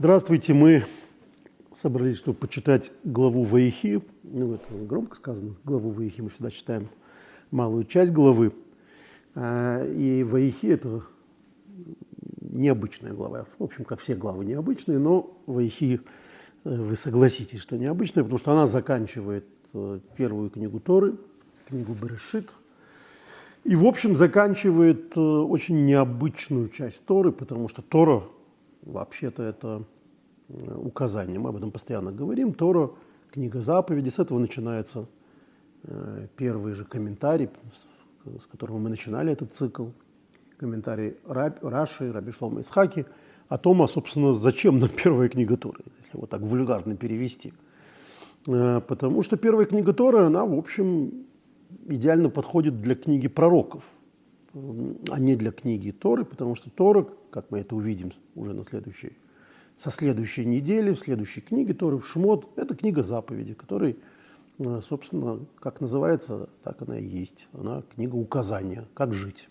Здравствуйте, мы собрались, чтобы почитать главу Ваихи. Ну, это громко сказано, главу Ваихи мы всегда читаем малую часть главы. А, и Ваихи – это необычная глава. В общем, как все главы необычные, но Ваихи, э, вы согласитесь, что необычная, потому что она заканчивает э, первую книгу Торы, книгу Берешит, и, в общем, заканчивает э, очень необычную часть Торы, потому что Тора, вообще-то, это указание. Мы об этом постоянно говорим. Тора, книга заповеди, с этого начинается первый же комментарий, с которого мы начинали этот цикл – комментарий Раб, Раши, Раби Шлома Исхаки о том, а, собственно, зачем нам первая книга Торы, если вот так вульгарно перевести. Э, потому что первая книга Торы, она, в общем, идеально подходит для книги пророков, а не для книги Торы, потому что Тора, как мы это увидим уже на следующей, со следующей недели, в следующей книге Торы, в Шмот, это книга заповеди, которая, э, собственно, как называется, так она и есть. Она книга указания, как жить.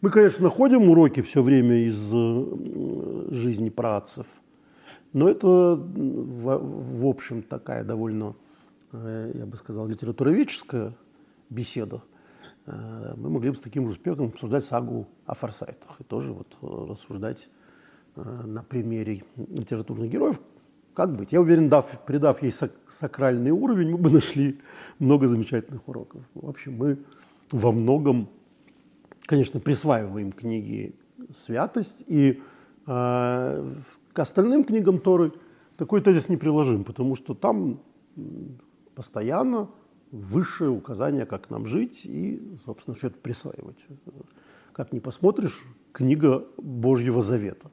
Мы, конечно, находим уроки все время из э, жизни працев, но это, в, в общем, такая довольно, э, я бы сказал, литературоведческая беседа. Э, мы могли бы с таким же успехом обсуждать сагу о форсайтах и тоже вот рассуждать на примере литературных героев, как быть. Я уверен, дав, придав ей сакральный уровень, мы бы нашли много замечательных уроков. В общем, мы во многом конечно, присваиваем книге святость, и э, к остальным книгам Торы такой тезис не приложим, потому что там постоянно высшее указание, как нам жить и, собственно, что-то присваивать. Как ни посмотришь, книга Божьего Завета.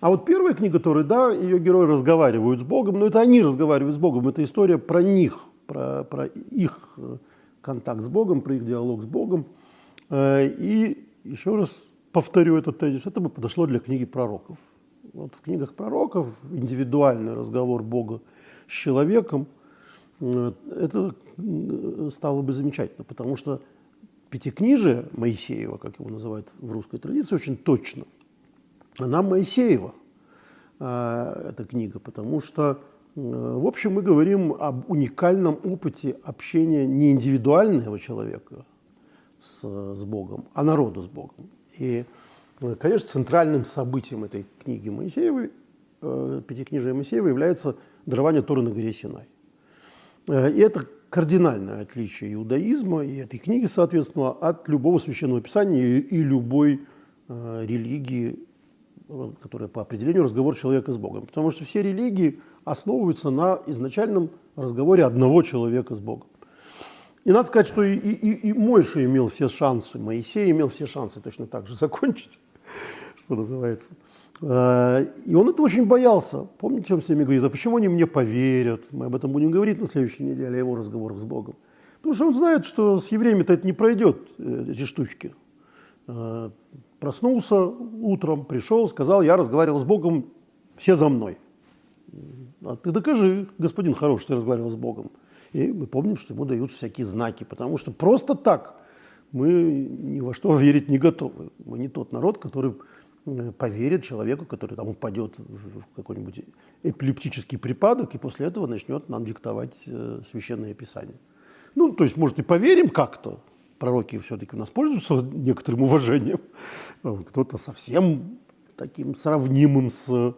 А вот первая книга Торы, да, ее герои разговаривают с Богом, но это они разговаривают с Богом, это история про них, про, про их контакт с Богом, про их диалог с Богом. Э, и еще раз повторю этот тезис, это бы подошло для книги пророков. Вот в книгах пророков индивидуальный разговор Бога с человеком, это э, стало бы замечательно, потому что Пятикнижие Моисеева, как его называют в русской традиции, очень точно. Она Моисеева, эта книга, потому что, в общем, мы говорим об уникальном опыте общения не индивидуального человека, с, с Богом, а народу с Богом. И, э, конечно, центральным событием этой книги Моисеевой, э, Пятикнижия Моисеева, является дарование Торы на горе Синай. Э, и это кардинальное отличие иудаизма и этой книги, соответственно, от любого священного писания и, любой э, религии, э, которая по определению разговор человека с Богом. Потому что все религии основываются на изначальном разговоре одного человека с Богом. И надо сказать, что и, и, и Мойша имел все шансы, Моисей имел все шансы точно так же закончить, что называется. А, и он этого очень боялся. Помните, он с ними говорит, а почему они мне поверят? Мы об этом будем говорить на следующей неделе, о его разговорах с Богом. Потому что он знает, что с евреями-то это не пройдет, э, эти штучки. А, проснулся утром, пришел, сказал, я разговаривал с Богом, все за мной. А ты докажи, господин хороший, что ты разговаривал с Богом. И мы помним, что ему дают всякие знаки, потому что просто так мы ни во что верить не готовы. Мы не тот народ, который э, поверит человеку, который там упадет в какой-нибудь эпилептический припадок и после этого начнет нам диктовать э, священное писание. Ну, то есть, может, и поверим как-то. Пророки все-таки у нас пользуются некоторым уважением. Кто-то совсем таким сравнимым с,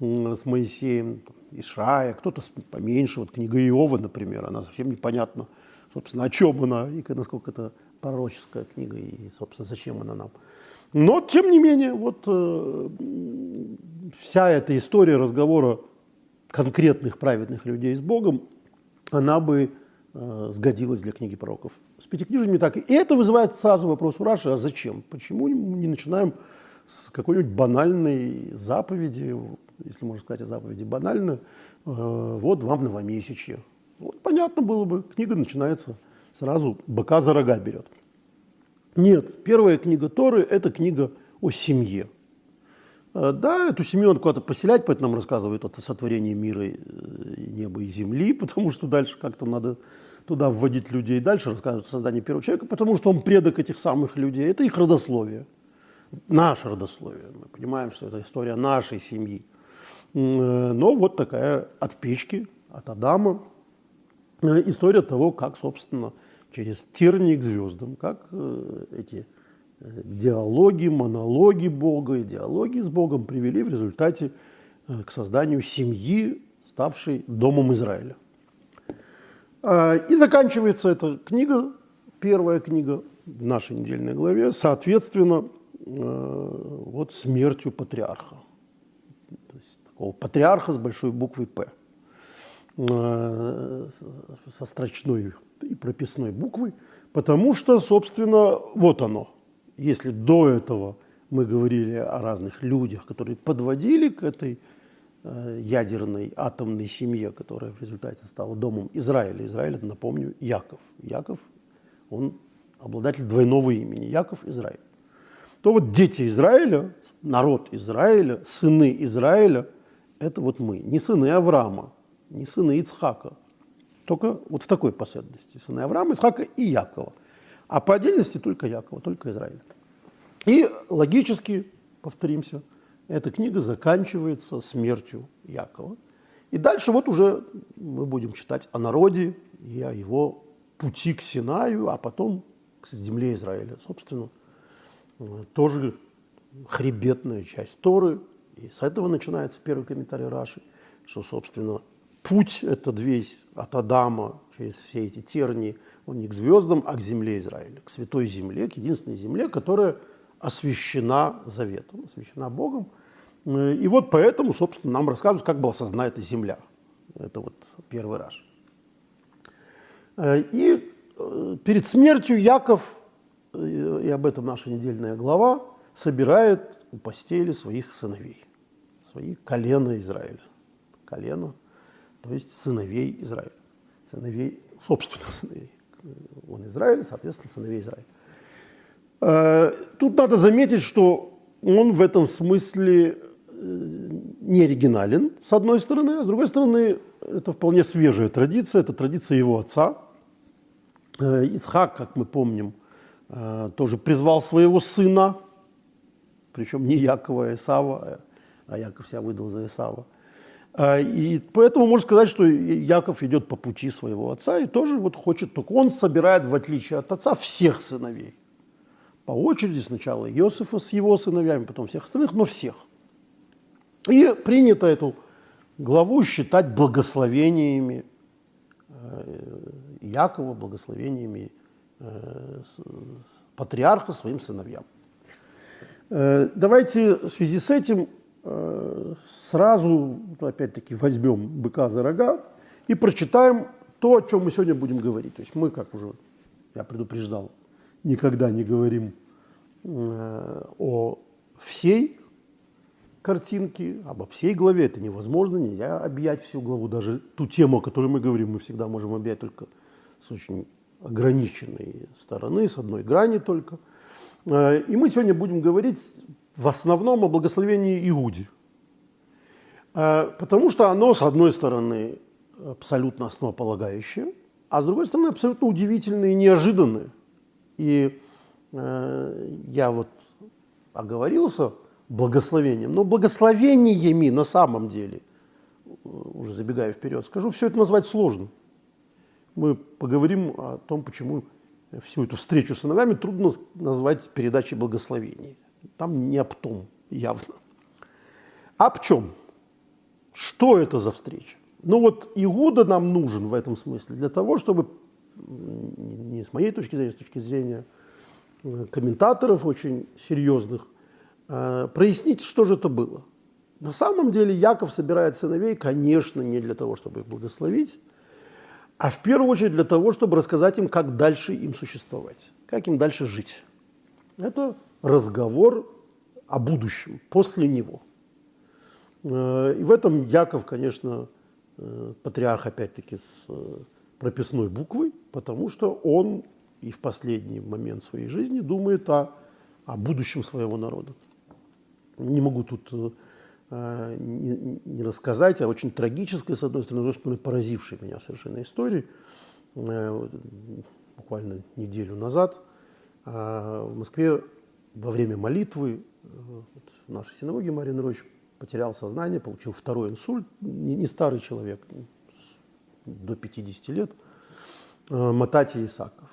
с Моисеем, Ишая, кто-то поменьше, вот книга Иова, например, она совсем непонятна, собственно, о чем она, и насколько это пророческая книга, и, собственно, зачем она нам. Но, тем не менее, вот э, вся эта история разговора конкретных праведных людей с Богом, она бы э, сгодилась для книги пророков. С пятикнижием так. И это вызывает сразу вопрос у Раши, а зачем? Почему не начинаем с какой-нибудь банальной заповеди, если можно сказать о заповеди банально, э, вот вам новомесячье. Вот понятно было бы, книга начинается сразу, быка за рога берет. Нет, первая книга Торы – это книга о семье. Э, да, эту семью надо куда-то поселять, поэтому нам рассказывают о сотворении мира, э, неба и земли, потому что дальше как-то надо туда вводить людей. Дальше рассказывают о создании первого человека, потому что он предок этих самых людей. Это их родословие, наше родословие. Мы понимаем, что это история нашей семьи. Но вот такая от печки, от Адама, история того, как, собственно, через тернии к звездам, как эти диалоги, монологи Бога, диалоги с Богом привели в результате к созданию семьи, ставшей домом Израиля. А, и заканчивается эта книга, первая книга в нашей недельной главе, соответственно, э, вот смертью патриарха. То есть такого патриарха с большой буквы «П», э, со строчной и прописной буквой, потому что, собственно, вот оно. Если до этого мы говорили о разных людях, которые подводили к этой Э, ядерной атомной семье, которая в результате стала домом Израиля. Израиль, напомню, Яков. Яков, он обладатель двойного имени. Яков Израиль. То вот дети Израиля, народ Израиля, сыны Израиля, это вот мы. Не сыны Авраама, не сыны Ицхака. Только вот в такой последовательности. Сыны Авраама, Ицхака и Якова. А по отдельности только Якова, только Израиль. И логически, повторимся, эта книга заканчивается смертью Якова. И дальше вот уже мы будем читать о народе и о его пути к Синаю, а потом к земле Израиля. Собственно, тоже хребетная часть Торы. И с этого начинается первый комментарий Раши, что, собственно, путь этот весь от Адама через все эти тернии, он не к звездам, а к земле Израиля, к святой земле, к единственной земле, которая освящена заветом, освящена Богом. И вот поэтому, собственно, нам рассказывают, как была создана эта земля. Это вот первый раз. И э, перед смертью Яков, э, и об этом наша недельная глава, собирает у постели своих сыновей, свои колена Израиля. Колено, то есть сыновей Израиля. Сыновей, собственно, сыновей. Он Израиль, соответственно, сыновей Израиля. Э, тут надо заметить, что он в этом смысле э, не оригинален, с одной стороны, а с другой стороны, это вполне свежая традиция, это традиция его отца. Э, Исхак, как мы помним, тоже призвал своего сына, причем не Якова, а Исава, а Яков себя выдал за Исава. И поэтому можно сказать, что Яков идет по пути своего отца и тоже вот хочет, только он собирает, в отличие от отца, всех сыновей по очереди сначала Иосифа с его сыновьями, потом всех остальных, но всех. И принято эту главу считать благословениями э, Якова, благословениями э, патриарха своим сыновьям. Э, давайте в связи с этим сразу, опять-таки, возьмем быка за рога и прочитаем то, о чем мы сегодня будем говорить. То есть мы, как уже я предупреждал, никогда не говорим э, о всей картинке, обо всей главе. Это невозможно, нельзя объять всю главу. Даже ту тему, о которой мы говорим, мы всегда можем объять только с очень ограниченной стороны, с одной грани только. Э, и мы сегодня будем говорить в основном о благословении Иуде. Э, потому что оно, с одной стороны, абсолютно основополагающее, а с другой стороны, абсолютно удивительное и неожиданное. И э, я вот оговорился благословением, но благословениями на самом деле, уже забегая вперед, скажу, все это назвать сложно. Мы поговорим о том, почему всю эту встречу с сыновьями трудно назвать передачей благословений. Там не об том явно. А об чем? Что это за встреча? Ну вот Иуда нам нужен в этом смысле для того, чтобы не с моей точки зрения, с точки зрения э, комментаторов очень серьезных, э, прояснить, что же это было. На самом деле Яков собирает сыновей, конечно, не для того, чтобы их благословить, а в первую очередь для того, чтобы рассказать им, как дальше им существовать, как им дальше жить. Это разговор о будущем, после него. Э, и в этом Яков, конечно, патриарх, опять-таки, с прописной буквы, потому что он и в последний момент своей жизни думает о, о будущем своего народа. Не могу тут э, не, не рассказать о очень трагической, с одной стороны, с другой стороны, поразившей меня совершенно истории. Э, буквально неделю назад э, в Москве во время молитвы э, в нашей синагоге Марин Роч потерял сознание, получил второй инсульт, не, не старый человек, до 50 лет, э, Матати Исаков.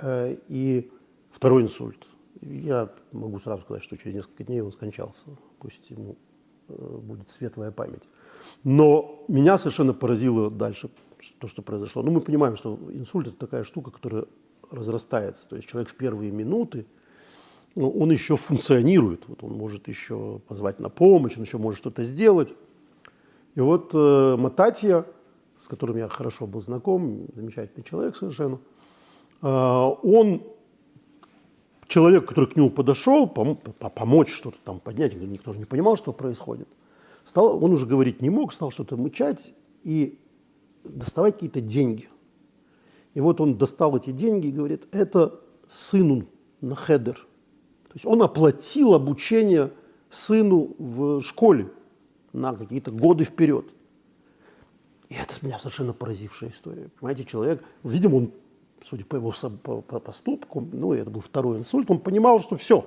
Э, и второй инсульт. Я могу сразу сказать, что через несколько дней он скончался. Пусть ему будет светлая память. Но меня совершенно поразило дальше то, что произошло. Ну, мы понимаем, что инсульт – это такая штука, которая разрастается. То есть человек в первые минуты, ну, он еще функционирует, вот он может еще позвать на помощь, он еще может что-то сделать. И вот э, Мататья, с которым я хорошо был знаком, замечательный человек совершенно, э, он человек, который к нему подошел, пом помочь что-то там поднять, никто же не понимал, что происходит. Стал, он уже говорить не мог, стал что-то мычать и доставать какие-то деньги. И вот он достал эти деньги и говорит, это сыну на хедер. То есть он оплатил обучение сыну в школе на какие-то годы вперед. И это меня совершенно поразившая история. Понимаете, человек, видимо, он судя по его по, по поступку, ну, это был второй инсульт, он понимал, что все,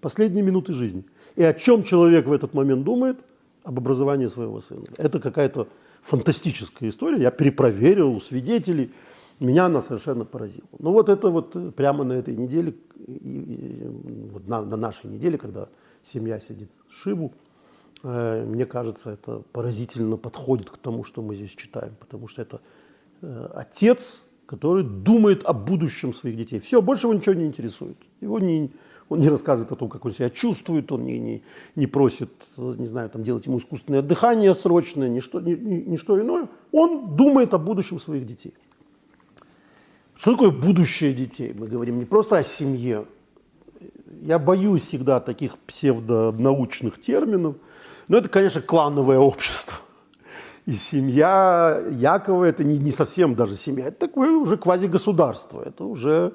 последние минуты жизни. И о чем человек в этот момент думает? Об образовании своего сына. Это какая-то фантастическая история. Я перепроверил у свидетелей. Меня она совершенно поразила. Ну вот это вот прямо на этой неделе, и, и, вот на, на нашей неделе, когда семья сидит Шибу, э, мне кажется, это поразительно подходит к тому, что мы здесь читаем. Потому что это э, отец, который думает о будущем своих детей. Все, больше его ничего не интересует. Его не, он не рассказывает о том, как он себя чувствует, он не, не, не просит, не знаю, там, делать ему искусственное дыхание срочное, ничто, ни, ни, ничто иное. Он думает о будущем своих детей. Что такое будущее детей? Мы говорим не просто о семье. Я боюсь всегда таких псевдонаучных терминов. Но это, конечно, клановое общество. И семья Якова это не, не совсем даже семья, это такое уже квазигосударство, это уже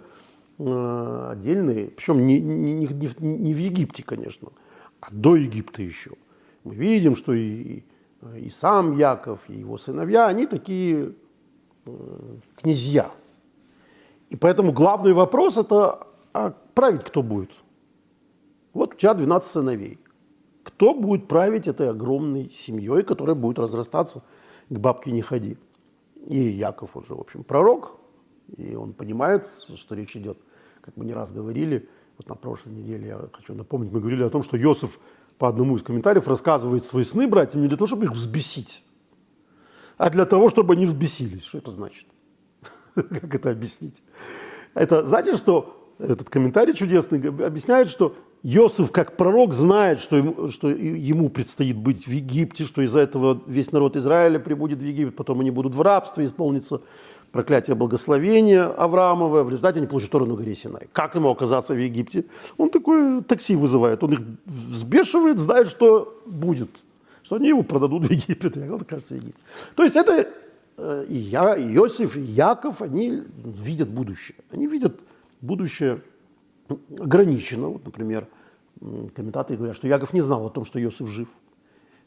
э, отдельные, причем не, не, не, не в Египте, конечно, а до Египта еще. Мы видим, что и, и сам Яков, и его сыновья, они такие э, князья. И поэтому главный вопрос это, а править кто будет? Вот у тебя 12 сыновей кто будет править этой огромной семьей, которая будет разрастаться к бабке не ходи. И Яков, он же, в общем, пророк, и он понимает, что речь идет, как мы не раз говорили, вот на прошлой неделе, я хочу напомнить, мы говорили о том, что Йосиф по одному из комментариев рассказывает свои сны братьям не для того, чтобы их взбесить, а для того, чтобы они взбесились. Что это значит? Как это объяснить? Это значит, что этот комментарий чудесный объясняет, что Иосиф, как пророк, знает, что ему, что ему предстоит быть в Египте, что из-за этого весь народ Израиля прибудет в Египет, потом они будут в рабстве, исполнится проклятие благословения Авраамова, в результате они получат Тору на горе Синай. Как ему оказаться в Египте? Он такое такси вызывает, он их взбешивает, знает, что будет, что они его продадут в Египет, и он окажется в Египте. То есть это и я, и Иосиф, и Яков, они видят будущее. Они видят будущее ограничено. Вот, например, комментаторы говорят, что Яков не знал о том, что Иосиф жив.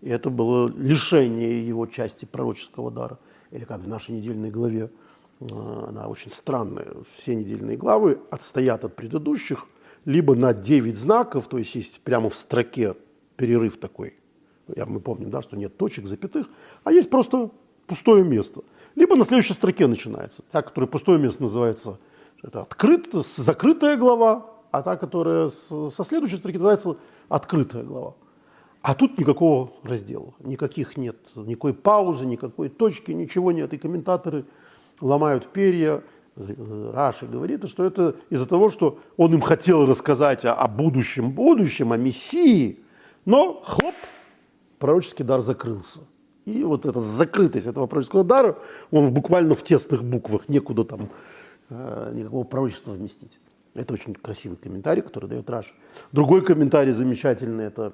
И это было лишение его части пророческого дара. Или как в нашей недельной главе, э, она очень странная. Все недельные главы отстоят от предыдущих либо на 9 знаков, то есть есть прямо в строке перерыв такой. Я, мы помним, да, что нет точек, запятых, а есть просто пустое место. Либо на следующей строке начинается. Та, которая пустое место называется это открыт, закрытая глава, а та, которая со следующей строки называется открытая глава. А тут никакого раздела, никаких нет, никакой паузы, никакой точки, ничего нет. И комментаторы ломают перья. Раши говорит, что это из-за того, что он им хотел рассказать о, о будущем будущем, о Мессии, но хлоп, пророческий дар закрылся. И вот эта закрытость этого пророческого дара, он буквально в тесных буквах, некуда там Э, никакого пророчества вместить. Это очень красивый комментарий, который дает Раш. Другой комментарий замечательный, это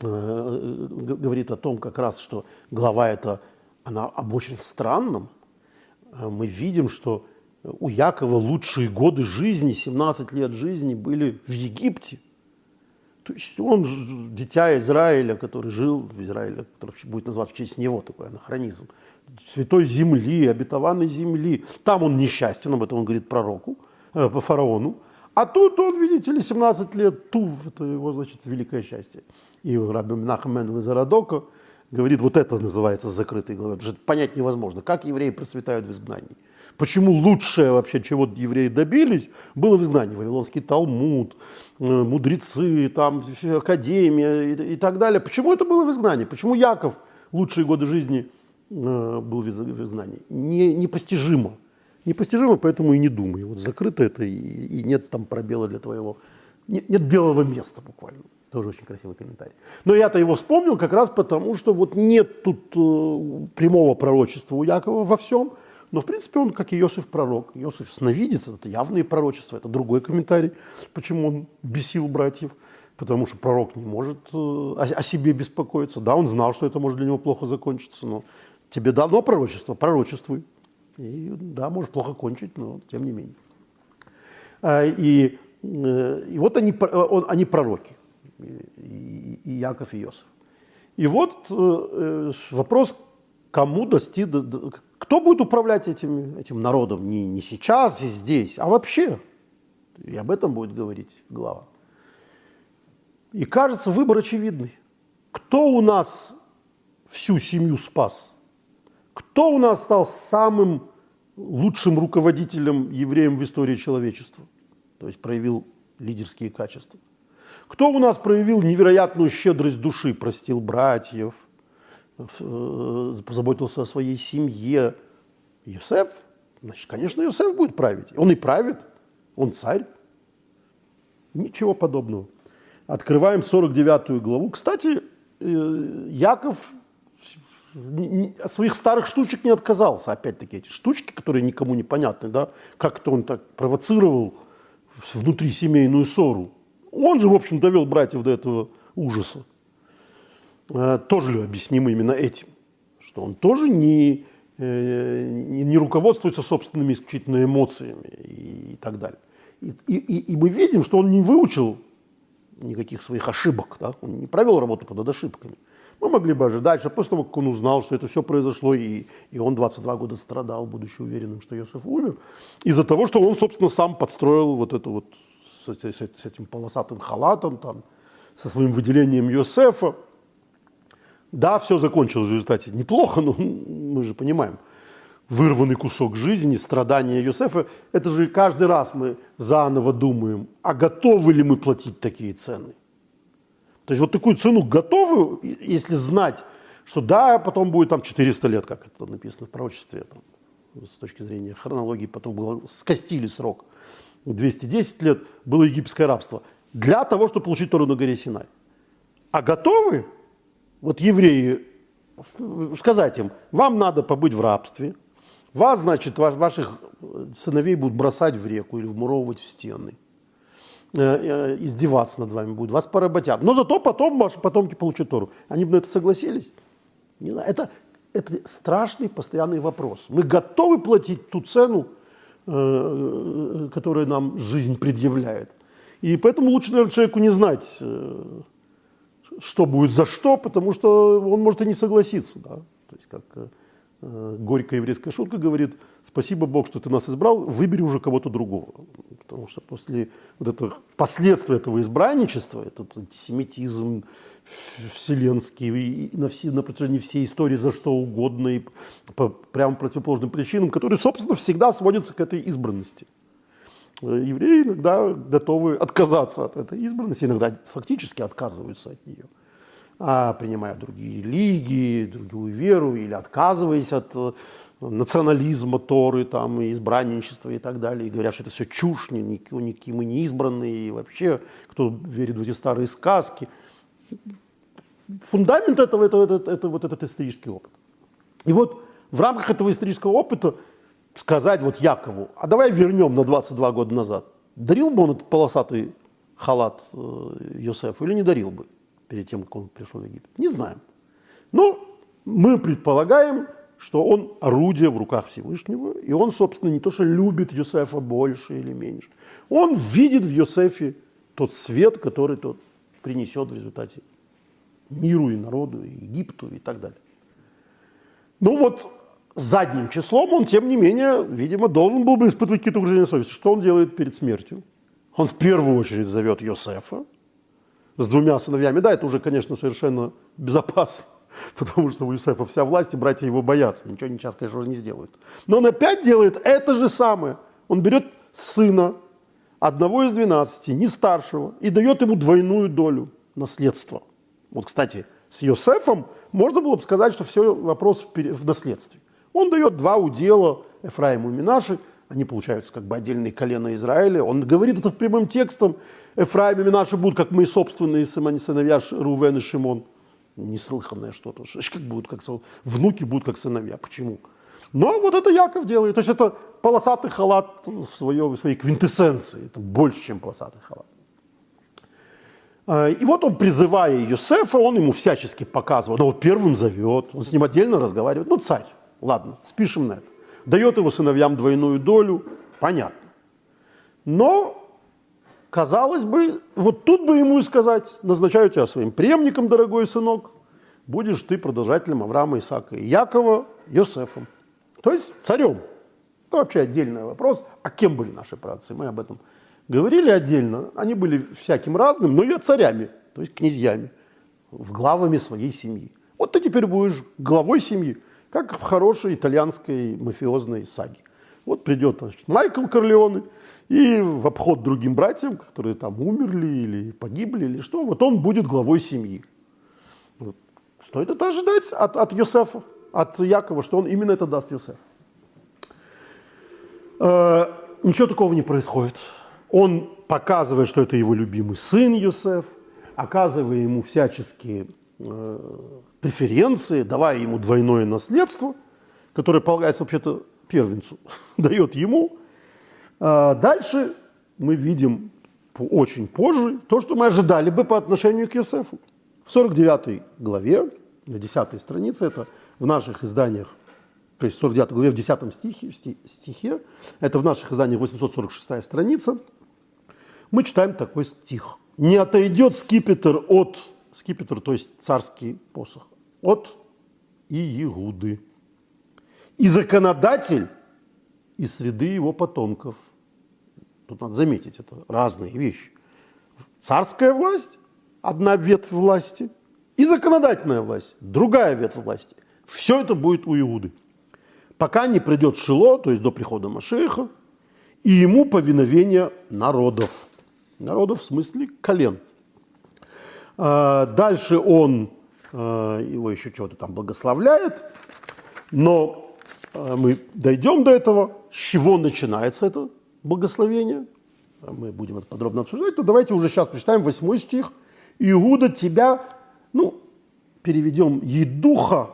э, говорит о том как раз, что глава эта, она об очень странном. Э, мы видим, что у Якова лучшие годы жизни, 17 лет жизни были в Египте. То есть он дитя Израиля, который жил в Израиле, который будет называться в честь него, такой анахронизм святой земли, обетованной земли. Там он несчастен, об этом он говорит пророку, э, по фараону. А тут он, видите ли, 17 лет тув, это его, значит, великое счастье. И Раби Нахам Мендел из Арадока говорит, вот это называется закрытый главой. Это понять невозможно, как евреи процветают в изгнании. Почему лучшее вообще, чего евреи добились, было в изгнании. Вавилонский Талмуд, э, мудрецы, там, академия и, и так далее. Почему это было в изгнании? Почему Яков лучшие годы жизни э, был в изгнании? Не, непостижимо. Непостижимо, поэтому и не думай. Вот закрыто это, и, и нет там пробела для твоего... Нет, нет белого места буквально. Тоже очень красивый комментарий. Но я-то его вспомнил как раз потому, что вот нет тут э, прямого пророчества у Якова во всем – но, в принципе, он, как и Иосиф пророк. Иосиф сновидец, это явные пророчества, это другой комментарий, почему он бесил братьев. Потому что пророк не может э, о, себе беспокоиться. Да, он знал, что это может для него плохо закончиться, но тебе дано пророчество, пророчествуй. И да, может плохо кончить, но тем не менее. А, и, э, и вот они, он, они пророки, и, Яков, и Иосиф. И вот э, вопрос, кому достиг, кто будет управлять этим, этим народом не, не сейчас и здесь, а вообще? И об этом будет говорить глава. И кажется, выбор очевидный. Кто у нас всю семью спас? Кто у нас стал самым лучшим руководителем евреем в истории человечества? То есть проявил лидерские качества. Кто у нас проявил невероятную щедрость души, простил братьев, позаботился о своей семье. Юсеф, значит, конечно, Юсеф будет править. Он и правит, он царь. Ничего подобного. Открываем 49 главу. Кстати, э, Яков от своих старых штучек не отказался. Опять-таки эти штучки, которые никому не понятны, да, как-то он так провоцировал внутри семейную ссору. Он же, в общем, довел братьев до этого ужаса. Э, тоже объяснимо именно этим, что он тоже не, э, не, не руководствуется собственными исключительно эмоциями и, и так далее. И, и, и мы видим, что он не выучил никаких своих ошибок, да? он не провел работу под ошибками. Мы могли бы ожидать, что после того, как он узнал, что это все произошло, и, и он 22 года страдал, будучи уверенным, что Иосиф умер, из-за того, что он, собственно, сам подстроил вот это вот с, с, с этим полосатым халатом, там, со своим выделением Йосефа, да, все закончилось в результате. Неплохо, но мы же понимаем, вырванный кусок жизни, страдания Юсефа, это же каждый раз мы заново думаем, а готовы ли мы платить такие цены? То есть вот такую цену готовы, если знать, что да, потом будет там 400 лет, как это написано в пророчестве, там, с точки зрения хронологии, потом было, скостили срок, 210 лет было египетское рабство, для того, чтобы получить Тору на горе Синай. А готовы вот евреи, сказать им, вам надо побыть в рабстве, вас, значит, ваших сыновей будут бросать в реку или вмуровывать в стены, э, э, издеваться над вами будут, вас поработят. Но зато потом ваши потомки получат Тору. Они бы на это согласились? Не знаю. Это, это страшный постоянный вопрос. Мы готовы платить ту цену, э, которую нам жизнь предъявляет. И поэтому лучше, наверное, человеку не знать, что будет за что, потому что он может и не согласиться. Да? То есть, как э, горькая еврейская шутка говорит, спасибо Бог, что ты нас избрал, выбери уже кого-то другого. Потому что после вот этого, последствия этого избранничества, этот антисемитизм вселенский, и на, все, на протяжении всей истории за что угодно, и по прямо противоположным причинам, которые, собственно, всегда сводятся к этой избранности. Э, евреи иногда готовы отказаться от этой избранности, иногда фактически отказываются от нее, а принимая другие религии, другую веру или отказываясь от э, национализма Торы, там, и избранничества и так далее, и говорят, что это все чушь, никакие, никакие мы не избранные, и вообще, кто верит в эти старые сказки. Фундамент этого, это, это, это вот этот исторический опыт. И вот в рамках этого исторического опыта сказать вот Якову, а давай вернем на 22 года назад. Дарил бы он этот полосатый халат э, Йосефу или не дарил бы перед тем, как он пришел в Египет? Не знаем. Но мы предполагаем, что он орудие в руках Всевышнего, и он, собственно, не то, что любит Йосефа больше или меньше. Он видит в Йосефе тот свет, который тот принесет в результате миру и народу, и Египту и так далее. Ну вот задним числом он, тем не менее, видимо, должен был бы испытывать какие-то угрызения совести. Что он делает перед смертью? Он в первую очередь зовет Йосефа с двумя сыновьями. Да, это уже, конечно, совершенно безопасно, потому что у Юсефа вся власть, и братья его боятся. Ничего они сейчас, конечно, уже не сделают. Но он опять делает это же самое. Он берет сына, одного из двенадцати, не старшего, и дает ему двойную долю наследства. Вот, кстати, с Йосефом можно было бы сказать, что все вопрос в, в наследстве. Он дает два удела Ефраиму и Минаши, они получаются как бы отдельные колена Израиля. Он говорит это в прямым текстом. Ефраим и Минаши будут, как мои собственные сыновья Рувен и Шимон. Неслыханное что-то. Как будут как внуки будут как сыновья. Почему? Но вот это Яков делает. То есть это полосатый халат в, свое, в своей квинтэссенции. Это больше, чем полосатый халат. А, и вот он, призывая Юсефа, он ему всячески показывает. Ну вот первым зовет, он с ним отдельно разговаривает. Ну царь, ладно, спишем на это дает его сыновьям двойную долю, понятно. Но, казалось бы, вот тут бы ему и сказать, назначаю тебя своим преемником, дорогой сынок, будешь ты продолжателем Авраама, Исаака и Якова, Йосефом. То есть царем. Это вообще отдельный вопрос. А кем были наши працы? Мы об этом говорили отдельно. Они были всяким разным, но и царями, то есть князьями, в главами своей семьи. Вот ты теперь будешь главой семьи как в хорошей итальянской мафиозной саге. Вот придет значит, Майкл Корлеоне и в обход другим братьям, которые там умерли или погибли, или что, вот он будет главой семьи. Вот. Стоит это ожидать от, от Йосефа, от Якова, что он именно это даст Йосефу. Э, ничего такого не происходит. Он показывает, что это его любимый сын Йосеф, оказывая ему всяческие преференции, давая ему двойное наследство, которое полагается вообще-то первенцу, дает ему. А дальше мы видим очень позже то, что мы ожидали бы по отношению к Иосифу. В 49 главе, на 10 странице, это в наших изданиях, то есть в 49 главе, в 10 стихе, в стихе, это в наших изданиях 846 страница, мы читаем такой стих. «Не отойдет скипетр от...» Скипетр, то есть царский посох от Иегуды. И законодатель из среды его потомков. Тут надо заметить, это разные вещи. Царская власть – одна ветвь власти, и законодательная власть – другая ветвь власти. Все это будет у Иуды. Пока не придет Шило, то есть до прихода Машеха, и ему повиновение народов. Народов в смысле колен. А, дальше он Э, его еще чего-то там благословляет, но э, мы дойдем до этого, с чего начинается это благословение, мы будем это подробно обсуждать, то давайте уже сейчас прочитаем восьмой стих. «Иуда тебя, ну, переведем «едуха»,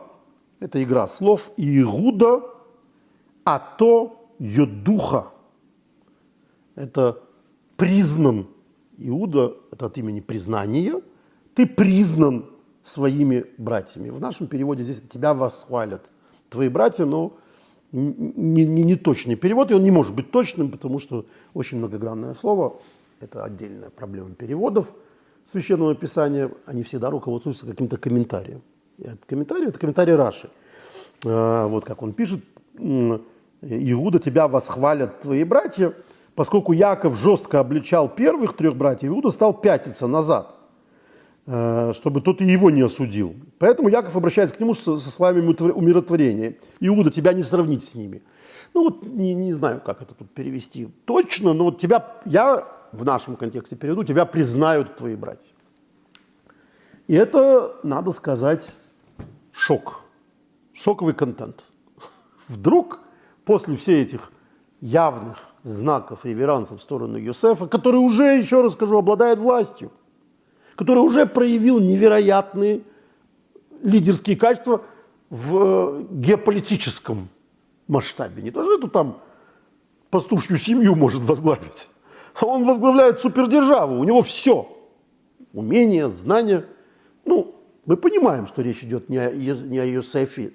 это игра слов, «Иуда», а то «едуха». Это признан, Иуда, это от имени признания, ты признан своими братьями. В нашем переводе здесь тебя восхвалят твои братья, но не, не, не точный перевод, и он не может быть точным, потому что очень многогранное слово, это отдельная проблема переводов Священного Писания, они всегда руководствуются каким-то комментарием. И этот комментарий – это комментарий Раши. А, вот как он пишет, Иуда, тебя восхвалят твои братья, поскольку Яков жестко обличал первых трех братьев, Иуда стал пятиться назад – чтобы тот и его не осудил. Поэтому Яков обращается к нему со, со словами умиротворения. Иуда, тебя не сравнить с ними. Ну вот не, не знаю, как это тут перевести точно, но вот тебя, я в нашем контексте переведу, тебя признают твои братья. И это, надо сказать, шок. Шоковый контент. Вдруг после всех этих явных знаков реверанса в сторону Юсефа, который уже, еще раз скажу, обладает властью – который уже проявил невероятные лидерские качества в э, геополитическом масштабе. Не то, что это там пастушью семью может возглавить, а он возглавляет супердержаву, у него все. Умения, знания. Ну, мы понимаем, что речь идет не о, не о Иосифе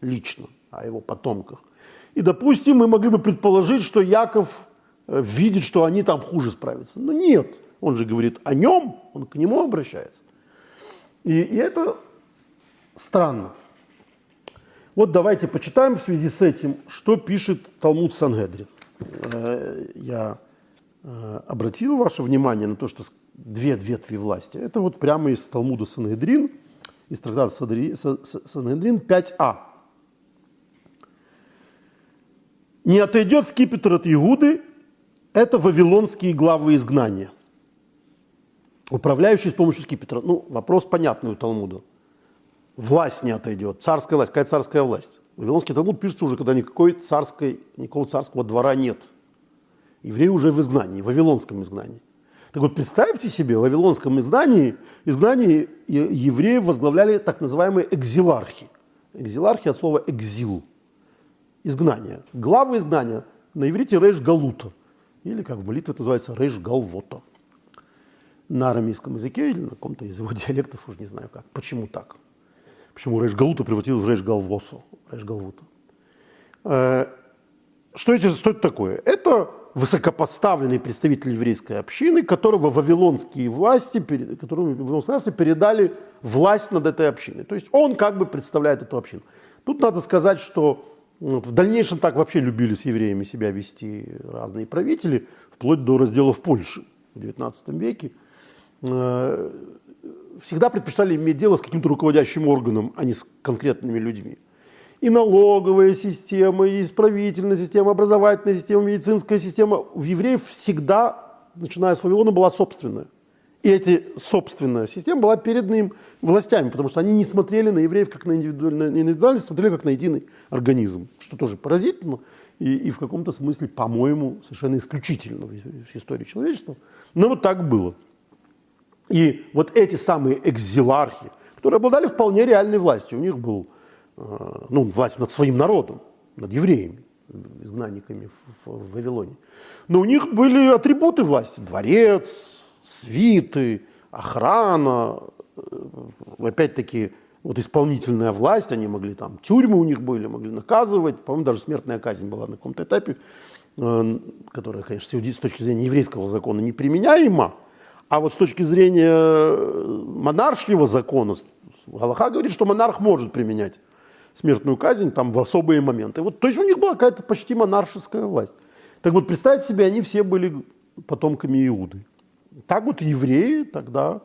лично, а о его потомках. И, допустим, мы могли бы предположить, что Яков э, видит, что они там хуже справятся. Но нет – он же говорит о нем, он к нему обращается. И, и это странно. Вот давайте почитаем в связи с этим, что пишет Талмуд Сангедрин. Э, я э, обратил ваше внимание на то, что две ветви власти. Это вот прямо из Талмуда Санедрин, из трактата Санедрин 5а. Не отойдет скипетр от Иуды, это вавилонские главы изгнания, управляющие с помощью скипетра. Ну, вопрос понятный у Талмуда. Власть не отойдет, царская власть. Какая царская власть? Вавилонский Талмуд пишется уже, когда никакой царской, никакого царского двора нет. Евреи уже в изгнании, в вавилонском изгнании. Так вот, представьте себе, в Вавилонском изгнании, изгнании евреев возглавляли так называемые экзилархи. Экзилархи от слова экзил. Изгнание. Главы изгнания на иврите рейш галута. Или, как в молитве это называется, рейш галвота. На арамейском языке или на каком-то из его диалектов, уже не знаю как. Почему так? Почему рейш галута превратилась в рейш галвосу, рейш галвута. Э, что это, что это такое? Это высокопоставленный представитель еврейской общины, которого вавилонские власти, которому вавилонские власти передали власть над этой общиной. То есть он как бы представляет эту общину. Тут надо сказать, что ну, в дальнейшем так вообще любили с евреями себя вести разные правители, вплоть до раздела в Польше в XIX веке. Э, всегда предпочитали иметь дело с каким-то руководящим органом, а не с конкретными людьми и налоговая система, и исправительная система, образовательная система, медицинская система. У евреев всегда, начиная с Вавилона, была собственная. И эта собственная система была передана им властями, потому что они не смотрели на евреев как на индивидуальность, смотрели как на единый организм, что тоже поразительно и, и в каком-то смысле, по-моему, совершенно исключительно в истории человечества. Но вот так было. И вот эти самые экзилархи, которые обладали вполне реальной властью, у них был Э, ну, власть над своим народом, над евреями, изгнанниками в, Вавилоне. Но у них были атрибуты власти. Дворец, свиты, охрана, э, опять-таки вот исполнительная власть, они могли там, тюрьмы у них были, могли наказывать, по-моему, даже смертная казнь была на каком-то этапе, э, которая, конечно, с точки зрения еврейского закона неприменяема, а вот с точки зрения монаршьего закона, Галаха говорит, что монарх может применять смертную казнь там в особые моменты. Вот, то есть у них была какая-то почти монаршеская власть. Так вот, представьте себе, они все были потомками Иуды. Так вот евреи тогда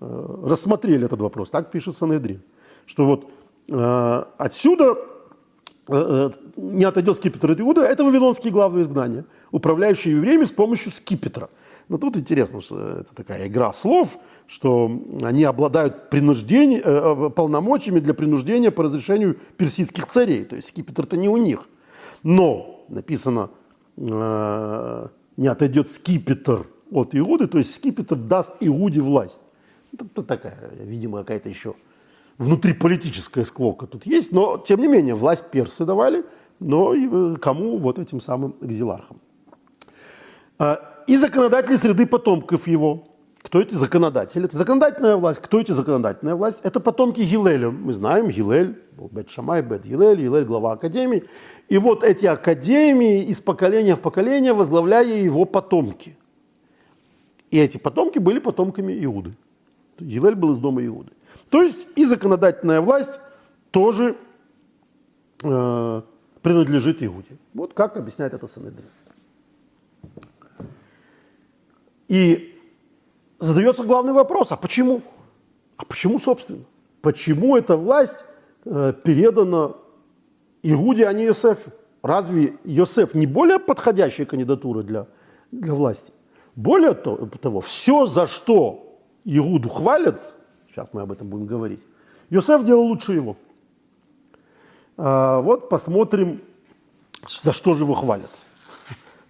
э, рассмотрели этот вопрос. Так пишет Санедрин. Что вот э, отсюда э, э не отойдет скипетр от Иуда, это вавилонские главы изгнания, управляющие евреями с помощью скипетра. Но тут интересно, что это такая игра слов – что они обладают принуждение, э, э, полномочиями для принуждения по разрешению персидских царей. То есть скипетр-то не у них. Но написано, э, не отойдет скипетр от Иуды, то есть скипетр даст Иуде власть. Это такая, видимо, какая-то еще внутриполитическая склока тут есть, но тем не менее власть персы давали, но кому вот этим самым экзилархам. И законодатели среды потомков его, кто эти законодатели? Это законодательная власть. Кто эти законодательная власть? Это потомки Гилеля. Мы знаем, Гилель был Бет Шамай, Бет Гилель, Гилель глава академии. И вот эти академии из поколения в поколение возглавляя его потомки. И эти потомки были потомками Иуды. Гилель был из дома Иуды. То есть и законодательная власть тоже э, принадлежит Иуде. Вот как объясняет это Санедрин. И задается главный вопрос, а почему? А почему, собственно? Почему эта власть э, передана Иуде, а не Йосефу? Разве Йосеф не более подходящая кандидатура для, для власти? Более того, все, за что Иуду хвалят, сейчас мы об этом будем говорить, Йосеф делал лучше его. А, вот посмотрим, за что же его хвалят.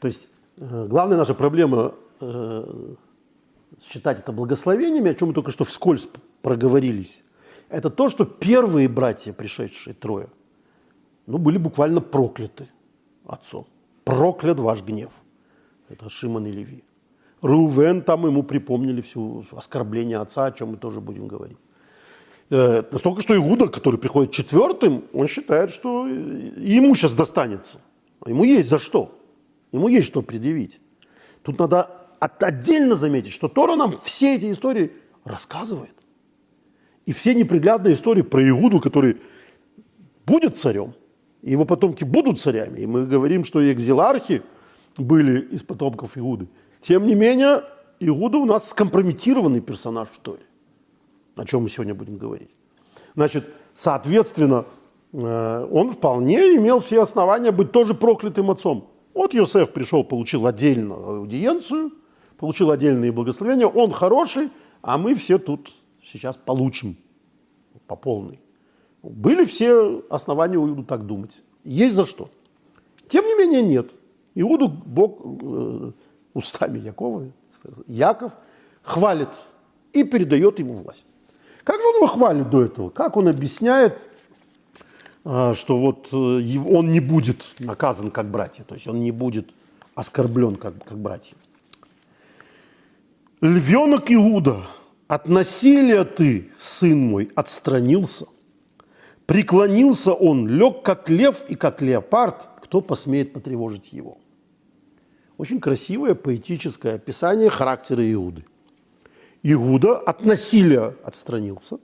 То есть э, главная наша проблема э, считать это благословениями, о чем мы только что вскользь проговорились, это то, что первые братья, пришедшие трое, ну, были буквально прокляты отцом. Проклят ваш гнев. Это Шимон и Леви. Рувен там ему припомнили все оскорбление отца, о чем мы тоже будем говорить. Э, настолько, что Иуда, который приходит четвертым, он считает, что ему сейчас достанется. Ему есть за что. Ему есть что предъявить. Тут надо отдельно заметить, что Тора нам все эти истории рассказывает. И все неприглядные истории про Иуду, который будет царем, и его потомки будут царями. И мы говорим, что и экзилархи были из потомков Иуды. Тем не менее, Иуда у нас скомпрометированный персонаж в Торе, о чем мы сегодня будем говорить. Значит, соответственно, э, он вполне имел все основания быть тоже проклятым отцом. Вот Йосеф пришел, получил отдельно аудиенцию, получил отдельные благословения, он хороший, а мы все тут сейчас получим по полной. Были все основания у Иуду так думать. Есть за что. Тем не менее, нет. Иуду Бог э, устами Якова, Яков, хвалит и передает ему власть. Как же он его хвалит до этого? Как он объясняет, э, что вот э, он не будет наказан как братья, то есть он не будет оскорблен как, как братья. Львенок Иуда, от насилия ты, сын мой, отстранился – Преклонился он, лег как лев и как леопард, кто посмеет потревожить его. Очень красивое поэтическое описание характера Иуды. Иуда от насилия отстранился,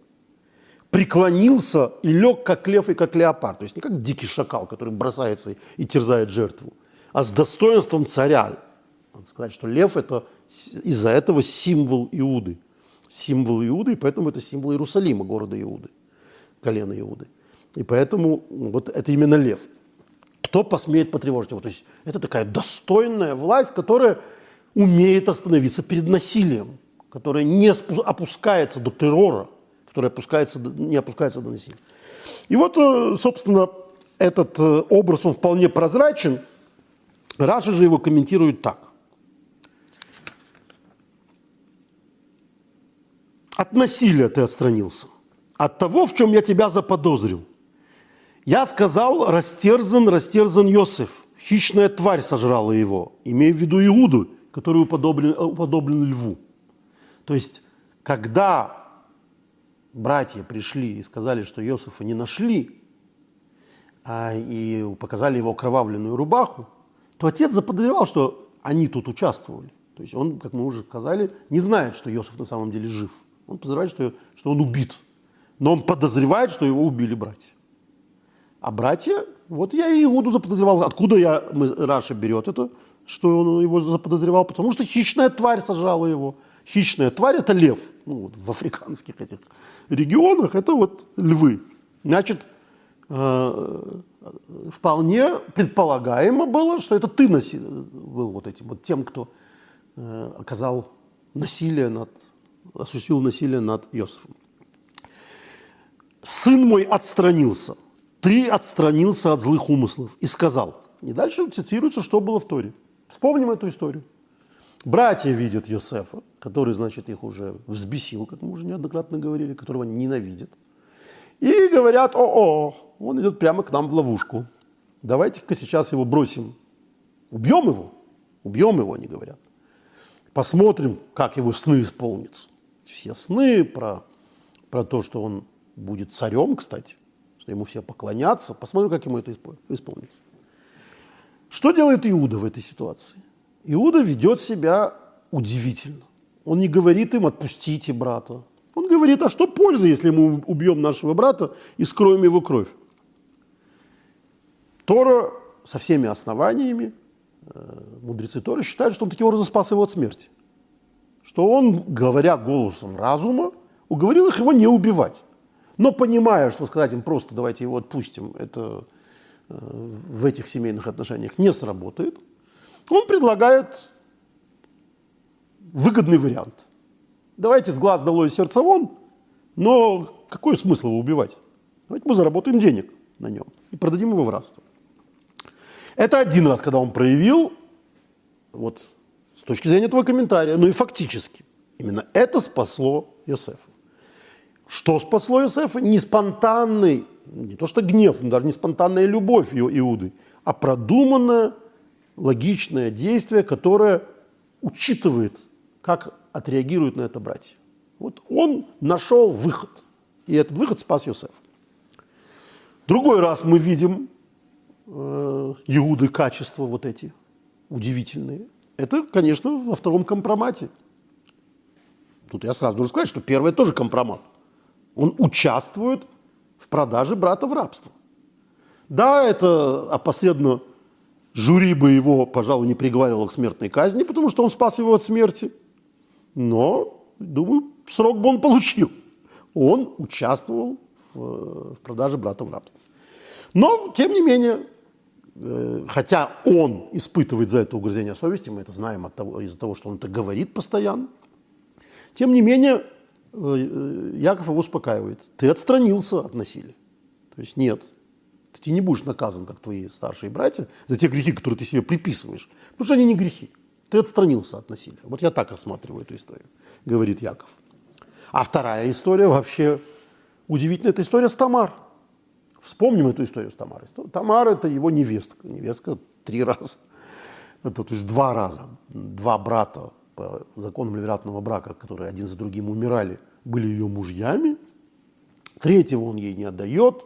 преклонился и лег как лев и как леопард. То есть не как дикий шакал, который бросается и терзает жертву, а с достоинством царя. Надо сказать, что лев – это из-за этого символ Иуды. Символ Иуды, и поэтому это символ Иерусалима, города Иуды колено Иуды. И поэтому вот это именно лев. Кто посмеет потревожить его? То есть это такая достойная власть, которая умеет остановиться перед насилием, которая не опускается до террора, которая опускается, не опускается до насилия. И вот, э, собственно, этот э, образ, он вполне прозрачен. Раша же его комментирует так. От насилия ты отстранился от того, в чем я тебя заподозрил. Я сказал, растерзан, растерзан Йосиф. Хищная тварь сожрала его, имея в виду Иуду, который уподоблен, уподоблен льву. То есть, когда братья пришли и сказали, что Иосифа не нашли, а, и показали его окровавленную рубаху, то отец заподозревал, что они тут участвовали. То есть он, как мы уже сказали, не знает, что Иосиф на самом деле жив. Он подозревает, что, что он убит – но он подозревает, что его убили братья. А братья, вот я и Иуду заподозревал. Откуда я, мы, Раша берет это, что он его заподозревал? Потому что хищная тварь сожрала его. Хищная тварь – это лев. Ну, вот в африканских этих регионах это вот львы. Значит, э, вполне предполагаемо было, что это ты носи, был вот этим вот тем, кто э, оказал насилие над, осуществил насилие над Иосифом сын мой отстранился, ты отстранился от злых умыслов и сказал. И дальше цитируется, что было в Торе. Вспомним эту историю. Братья видят Йосефа, который, значит, их уже взбесил, как мы уже неоднократно говорили, которого они ненавидят. И говорят, о-о, он идет прямо к нам в ловушку. Давайте-ка сейчас его бросим. Убьем его? Убьем его, они говорят. Посмотрим, как его сны исполнятся. Все сны про, про то, что он будет царем, кстати, что ему все поклонятся. Посмотрим, как ему это исполнится. Что делает Иуда в этой ситуации? Иуда ведет себя удивительно. Он не говорит им «отпустите брата». Он говорит, а что пользы, если мы убьем нашего брата и скроем его кровь? Тора со всеми основаниями, э, мудрецы Торы считают, что он таким образом спас его от смерти. Что он, говоря голосом разума, уговорил их его не убивать. Но понимая, что сказать им просто давайте его отпустим, это э, в этих семейных отношениях не сработает, он предлагает выгодный вариант. Давайте с глаз долой сердца вон, но какой смысл его убивать? Давайте мы заработаем денег на нем и продадим его в рабство. Это один раз, когда он проявил, вот точки зрения этого комментария, ну и фактически, именно это спасло Иосифа. Что спасло Иосифа? Не спонтанный, не то что гнев, но даже не спонтанная любовь Иуды, а продуманное, логичное действие, которое учитывает, как отреагируют на это братья. Вот он нашел выход, и этот выход спас Иосифа. Другой раз мы видим э, Иуды качества вот эти удивительные. Это, конечно, во втором компромате. Тут я сразу должен сказать, что первое тоже компромат – он участвует в продаже брата в рабство. Да, это опосредованно Жюри бы его, пожалуй, не приговаривало к смертной казни, потому что он спас его от смерти. Но, думаю, срок бы он получил. Он участвовал в, в продаже брата в рабство. Но, тем не менее, э, хотя он испытывает за это угрызение совести, мы это знаем от того, из-за того, что он это говорит постоянно, тем не менее, э, э, Яков его успокаивает. Ты отстранился от насилия. То есть нет, ты не будешь наказан, как твои старшие братья, за те грехи, которые ты себе приписываешь. Потому что они не грехи. Ты отстранился от насилия. Вот я так рассматриваю эту историю, говорит Яков. А вторая история вообще удивительная, это история с Тамар. Вспомним эту историю с Тамарой. Тамара – это его невестка. Невестка три раза. Это, то есть два раза. Два брата по законам ливератного брака, которые один за другим умирали, были ее мужьями. Третьего он ей не отдает.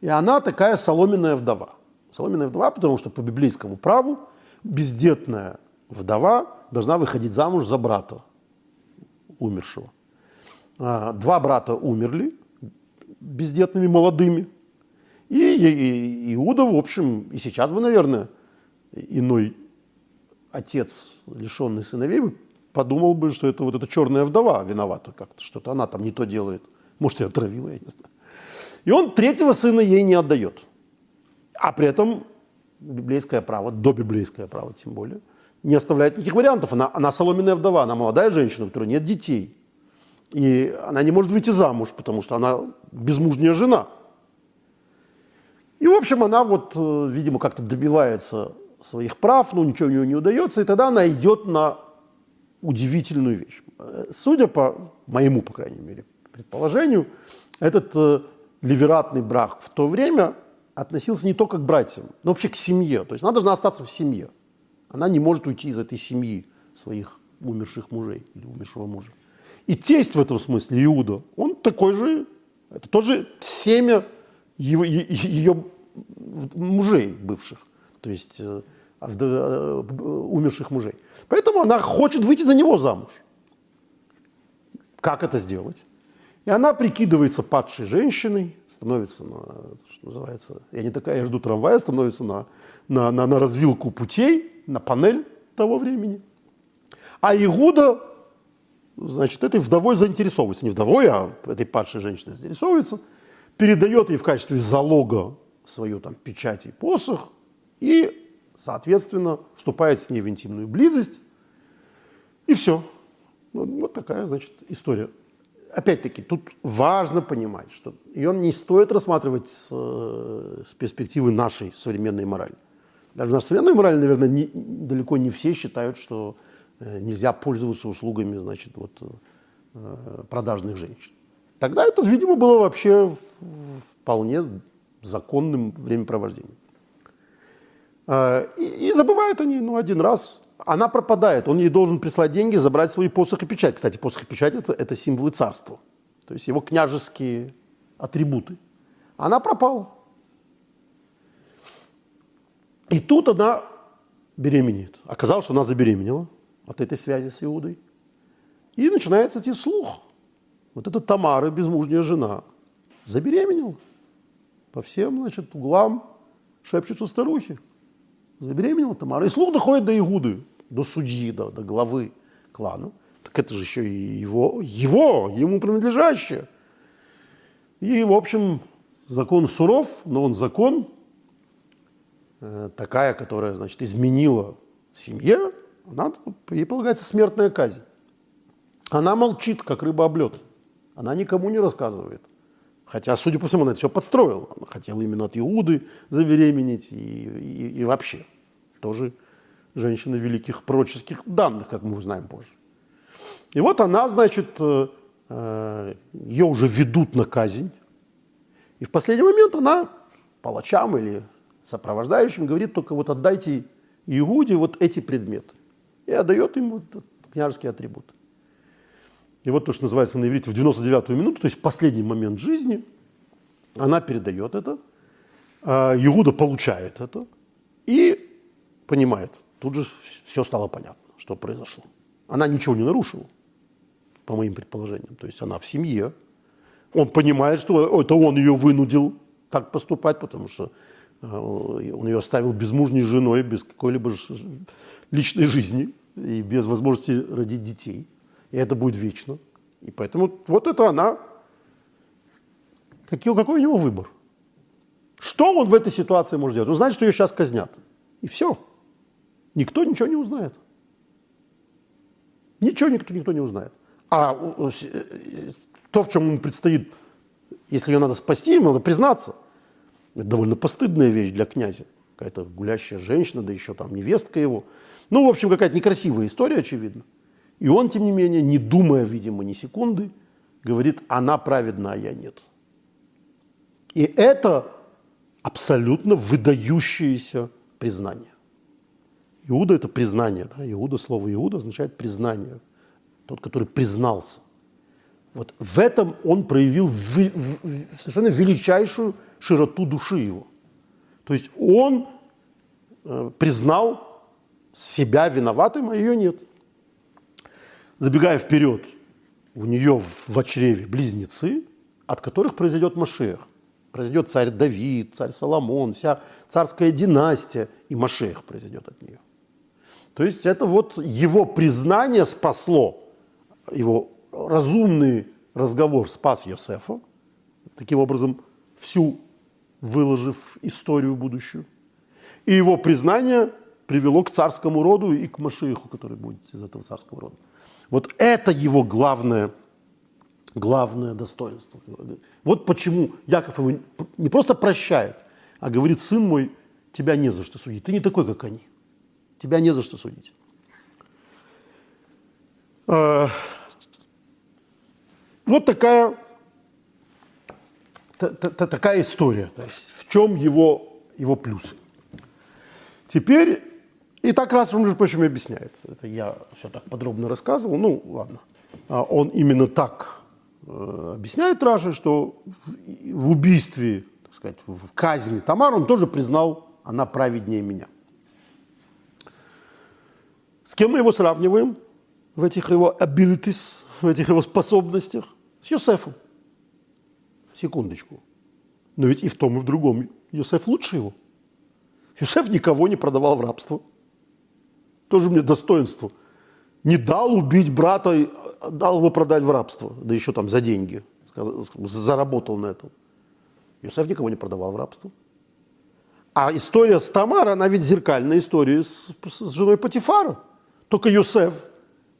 И она такая соломенная вдова. Соломенная вдова, потому что по библейскому праву бездетная вдова должна выходить замуж за брата умершего. А, два брата умерли бездетными молодыми. И, и Иуда, в общем, и сейчас бы, наверное, иной отец, лишенный сыновей, подумал бы, что это вот эта черная вдова виновата как-то, что-то она там не то делает. Может, и отравила, я не знаю. И он третьего сына ей не отдает. А при этом библейское право, до библейское право тем более, не оставляет никаких вариантов. Она, она соломенная вдова, она молодая женщина, у которой нет детей. И она не может выйти замуж, потому что она безмужняя жена. И, в общем, она вот, э, видимо, как-то добивается своих прав, но ничего у нее не удается, и тогда она идет на удивительную вещь. Э, судя по моему, по крайней мере, предположению, этот э, ливератный брак в то время относился не только к братьям, но вообще к семье. То есть она должна остаться в семье. Она не может уйти из этой семьи своих умерших мужей или умершего мужа. И тесть в этом смысле, Иуда, он такой же, это тоже семя его, ее мужей бывших, то есть э, э, умерших мужей. Поэтому она хочет выйти за него замуж. Как это сделать? И она прикидывается падшей женщиной, становится на, что называется, я не такая, я жду трамвая, становится на, на, на, на развилку путей, на панель того времени. А Игуда, значит, этой вдовой заинтересовывается. Не вдовой, а этой падшей женщиной заинтересовывается, передает ей в качестве залога свою там печать и посох и, соответственно, вступает с ней в интимную близость. И все. Вот, вот такая, значит, история опять-таки, тут важно понимать, что ее не стоит рассматривать с, с перспективы нашей современной морали. Даже наша современная мораль, наверное, не, далеко не все считают, что э, нельзя пользоваться услугами значит, вот, э, продажных женщин. Тогда это, видимо, было вообще вполне законным времяпровождением. Э, и, и забывают они ну, один раз она пропадает, он ей должен прислать деньги, забрать свои посох и печать. Кстати, посох и печать это, это символы царства, то есть его княжеские атрибуты. Она пропала. И тут она беременеет. Оказалось, что она забеременела от этой связи с Иудой. И начинается идти слух. Вот эта Тамара, безмужняя жена, забеременела. По всем, значит, углам шепчутся старухи. Забеременела Тамара. И слух доходит до Игуды до судьи, до, до главы клана. Так это же еще и его, его, ему принадлежащее. И, в общем, закон суров, но он закон, э, такая, которая, значит, изменила семье, она, ей полагается смертная казнь. Она молчит, как рыба об. Она никому не рассказывает. Хотя, судя по всему, она это все подстроила. Она хотела именно от Иуды забеременеть и, и, и вообще тоже женщина великих пророческих данных, как мы узнаем позже. И вот она, значит, э, э, ее уже ведут на казнь. И в последний момент она палачам или сопровождающим говорит, только вот отдайте Иуде вот эти предметы. И отдает им вот княжеский атрибут. И вот то, что называется на иврите в 99-ю минуту, то есть в последний момент жизни, она передает это, а Иуда получает это и понимает, Тут же все стало понятно, что произошло. Она ничего не нарушила, по моим предположениям. То есть она в семье. Он понимает, что это он ее вынудил так поступать, потому что Он ее оставил безмужней женой, без какой-либо личной жизни и без возможности родить детей. И это будет вечно. И поэтому вот это она. Какой, какой у него выбор? Что он в этой ситуации может делать? Он знает, что ее сейчас казнят. И все. Никто ничего не узнает. Ничего никто, никто не узнает. А э, то, в чем ему предстоит, если ее надо спасти, ему надо признаться. Это довольно постыдная вещь для князя. Какая-то гулящая женщина, да еще там невестка его. Ну, в общем, какая-то некрасивая история, очевидно. И он, тем не менее, не думая, видимо, ни секунды, говорит, она праведна, а я нет. И это абсолютно выдающееся признание. Иуда – это признание. Да? Иуда, слово Иуда означает признание. Тот, который признался. Вот в этом он проявил совершенно величайшую широту души его. То есть он э, признал себя виноватым, а ее нет. Забегая вперед, у нее в, в чреве близнецы, от которых произойдет Машех. Произойдет царь Давид, царь Соломон, вся царская династия, и Машех произойдет от нее. То есть это вот его признание спасло, его разумный разговор спас Йосефа, таким образом всю выложив историю будущую. И его признание привело к царскому роду и к Машииху, который будет из этого царского рода. Вот это его главное – главное достоинство. Вот почему Яков его не просто прощает, а говорит, сын мой, тебя не за что судить. Ты не такой, как они. Тебя не за что судить. А, вот такая, такая история. То есть в чем его, его плюсы. Теперь, и так раз между прочим, объясняет. Это я все так подробно рассказывал. Ну, ладно. А он именно так Э, объясняет Раша, что в убийстве, так сказать, в казни Тамар он тоже признал, она праведнее меня. С кем мы его сравниваем в этих его abilities, в этих его способностях? С Йосефом. Секундочку. Но ведь и в том, и в другом Йосеф лучше его. Йосеф никого не продавал в рабство. Тоже мне достоинство – не дал убить брата, дал его продать в рабство, да еще там за деньги, заработал на этом. Иосиф никого не продавал в рабство. А история с Тамар, она ведь зеркальная история с, с женой Патифара. Только Йосеф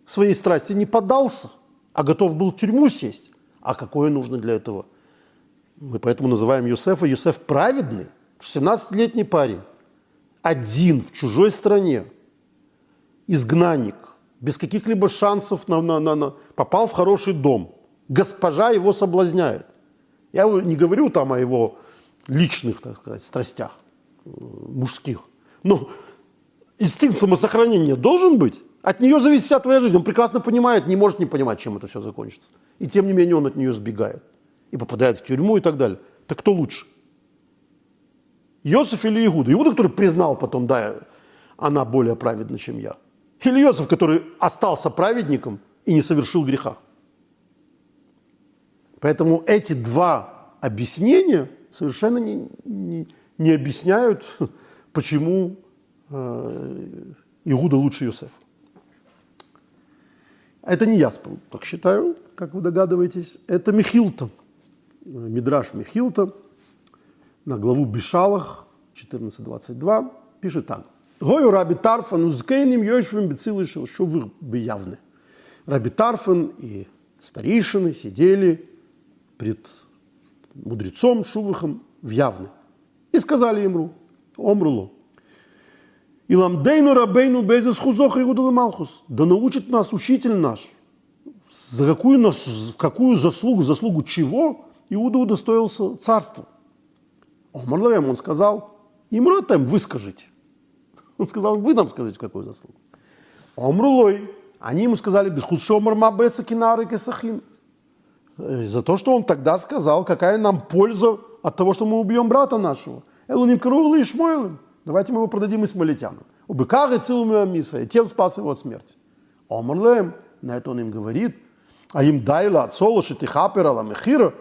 своей страсти не поддался, а готов был в тюрьму сесть. А какое нужно для этого? Мы поэтому называем Йосефа Йосеф праведный. 17-летний парень, один в чужой стране, изгнанник, без каких-либо шансов на, на, на, на, попал в хороший дом. Госпожа его соблазняет. Я не говорю там о его личных, так сказать, страстях э, мужских. Но инстинкт самосохранения должен быть. От нее зависит вся твоя жизнь. Он прекрасно понимает, не может не понимать, чем это все закончится. И тем не менее он от нее сбегает. И попадает в тюрьму и так далее. Так кто лучше? Иосиф или Иуда? Иуда, который признал потом, да, она более праведна, чем я. Иосиф, который остался праведником и не совершил греха. Поэтому эти два объяснения совершенно не, не, не объясняют, почему э, Иуда лучше Иосифа. Это не я так считаю, как вы догадываетесь. Это Михилта, Мидраш Михилта на главу Бешалах 14.22 пишет так. Гою Раби Тарфан узкейним йойшвим бецилы шувых явны. Раби Тарфан и старейшины сидели пред мудрецом Шувахом в Явне. И сказали ему, Омруло, и ламдейну рабейну безес хузоха Иуда Малхус. Да научит нас учитель наш, за какую, нас, в какую заслугу, заслугу чего Иуда удостоился царства. Омрлаем он сказал, им ротем выскажите. Он сказал, вы нам скажите, какую заслугу. Омрулой. Они ему сказали, без худшомар мабеца кинары кесахин. Э, за то, что он тогда сказал, какая нам польза от того, что мы убьем брата нашего. Элуним Карулы и Шмойлым. Давайте мы его продадим исмалитянам. Убыкары целую Амиса, и тем спас его от смерти. Омрлем, на это он им говорит, а им дайла от солоши тихапера ламехира,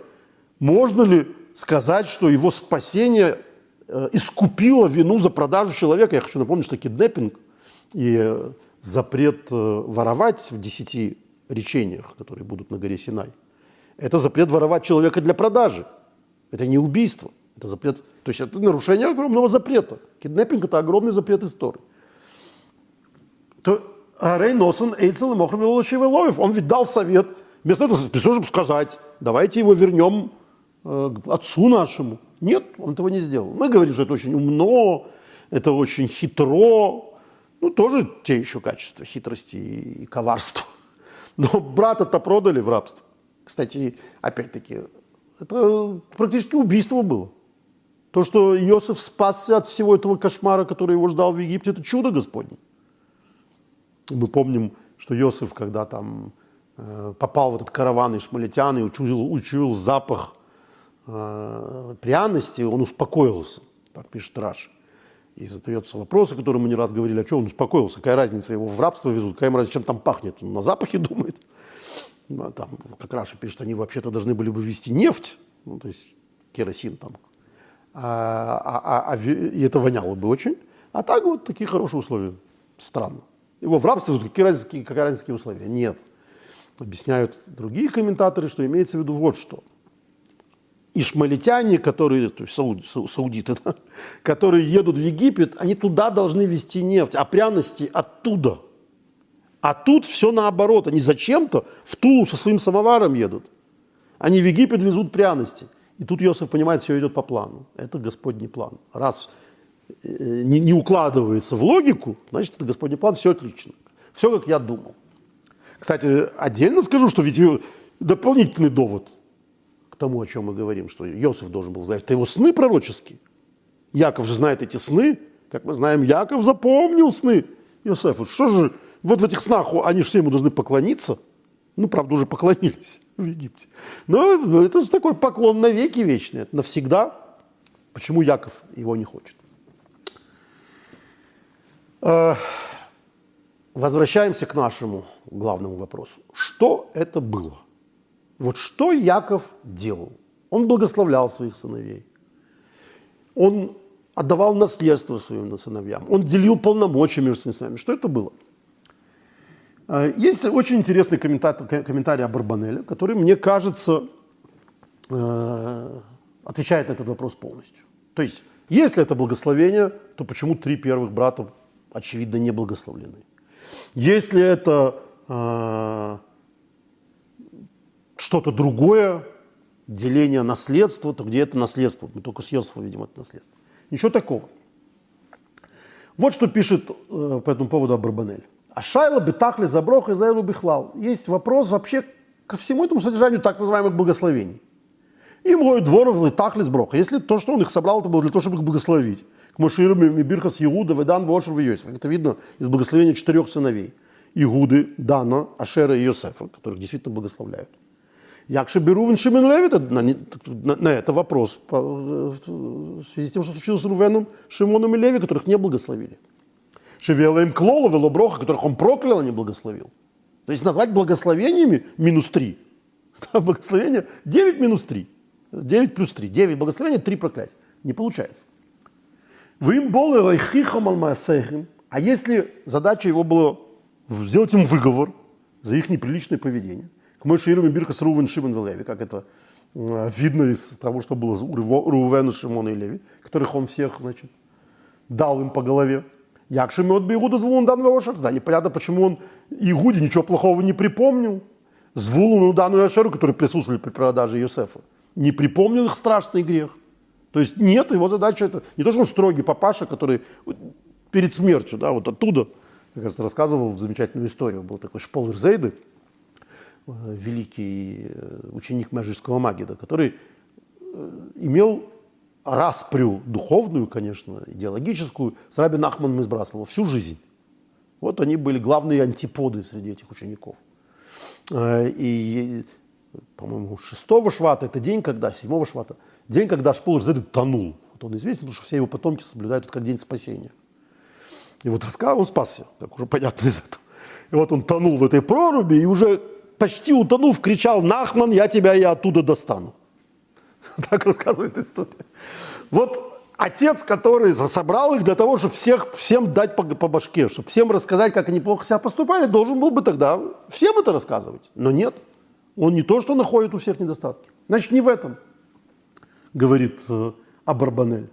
можно ли сказать, что его спасение искупила вину за продажу человека. Я хочу напомнить, что киднеппинг и запрет э, воровать в десяти речениях, которые будут на горе Синай, это запрет воровать человека для продажи. Это не убийство. Это запрет, то есть это нарушение огромного запрета. Киднеппинг – это огромный запрет истории. То Рей Носен Эйцел и Ловев, он ведь дал совет, вместо этого, вместо того, чтобы сказать, давайте его вернем э, отцу нашему. Нет, он этого не сделал. Мы говорим, что это очень умно, это очень хитро, ну, тоже те еще качества хитрости и коварства. Но брата-то продали в рабство. Кстати, опять-таки, это практически убийство было. То, что Иосиф спасся от всего этого кошмара, который его ждал в Египте, это чудо Господне. Мы помним, что Иосиф, когда там э, попал в этот караван ишмалитян и учуял, учуял запах э, пряности, он успокоился. Так пишет Раш. И задается вопрос, о котором мы не раз говорили, а что он успокоился, какая разница, его в рабство везут, какая разница, чем там пахнет, он на запахе думает. А там, как Раша пишет, они вообще-то должны были бы вести нефть, ну, то есть керосин там, а, а, а, а, и это воняло бы очень. А так вот такие хорошие условия. Странно. Его в рабстве, какие разницы, разница, какие условия? Нет. Объясняют другие комментаторы, что имеется в виду вот что. Ишмалитяне, которые, то есть сауд, саудиты, да, которые едут в Египет, они туда должны везти нефть, а пряности оттуда. А тут все наоборот. Они зачем-то в Тулу со своим самоваром едут. Они в Египет везут пряности. И тут Иосиф понимает, все идет по плану. Это Господний план. Раз э, не, не укладывается в логику, значит, это Господний план, все отлично. Все, как я думал. Кстати, отдельно скажу, что ведь дополнительный довод тому, о чем мы говорим, что Иосиф должен был знать, это его сны пророческие. Яков же знает эти сны. Как мы знаем, Яков запомнил сны Иосифа. Что же, вот в этих снах они все ему должны поклониться – ну, правда, уже поклонились в Египте. Но это же такой поклон на веки вечный, это навсегда. Почему Яков его не хочет? Э, возвращаемся к нашему главному вопросу. Что это было? Вот что Яков делал? Он благословлял своих сыновей. Он отдавал наследство своим сыновьям. Он делил полномочия между своими сыновьями. Что это было? А, есть очень интересный комментарий, комментарий о Барбанеле, который, мне кажется, э, отвечает на этот вопрос полностью. То есть, если это благословение, то почему три первых брата, очевидно, не благословлены? Если это э, что-то другое, деление наследства, то где это наследство? Мы только с Йосифа видим это наследство. Ничего такого. Вот что пишет э, по этому поводу Абрабанель. А шайла бетахли заброх и заэлу бихлал. Есть вопрос вообще ко всему этому содержанию так называемых благословений. И мой двор в летахли сброха. Если то, что он их собрал, это было для того, чтобы их благословить. К Моширу Мибирхас Иуда, Ведан, Вошер, Йосиф. Это видно из благословения четырех сыновей. Игуды, Дана, Ашера и Йосефа, которых действительно благословляют. Якши Берувен Шимен Леви, на, на, на это вопрос в связи с тем, что случилось с Рувеном, Шимоном и Леви, которых не благословили. Шевела им клолу, велоброха, которых он проклял, а не благословил. То есть назвать благословениями минус 3. Благословение 9 минус 3. 9 плюс 3. 9 благословения, 3 проклятия. Не получается. Вы им А если задача его была сделать им выговор за их неприличное поведение, к Мойширам и Бирка с Рувен Шимон Леви, как это видно из того, что было у Рувена, Шимона и Леви, которых он всех, значит, дал им по голове. Як Шимеот Бейгуда Звулун дан Веошер? Да, непонятно, почему он Игуде ничего плохого не припомнил. Звулуну Дану Яшеру, которые присутствовали при продаже Юсефа, не припомнил их страшный грех. То есть нет, его задача это не то, что он строгий папаша, который перед смертью, да, вот оттуда, я кажется, рассказывал замечательную историю. Был такой Шполер Зейды, великий э, ученик Межического Магида, который э, имел распрю духовную, конечно, идеологическую, с Раби Нахманом из Браслова всю жизнь. Вот они были главные антиподы среди этих учеников. Э, и, по-моему, 6 швата, это день, когда, 7 швата, день, когда Шпулер Зедет тонул. Вот он известен, потому что все его потомки соблюдают это как день спасения. И вот рассказал, он спасся, как уже понятно из этого. И вот он тонул в этой проруби и уже почти утонув, кричал, Нахман, я тебя и оттуда достану. Так рассказывает история. Вот отец, который собрал их для того, чтобы всех, всем дать по, по башке, чтобы всем рассказать, как они плохо себя поступали, должен был бы тогда всем это рассказывать. Но нет. Он не то, что находит у всех недостатки. Значит, не в этом, говорит э, Абарбанель.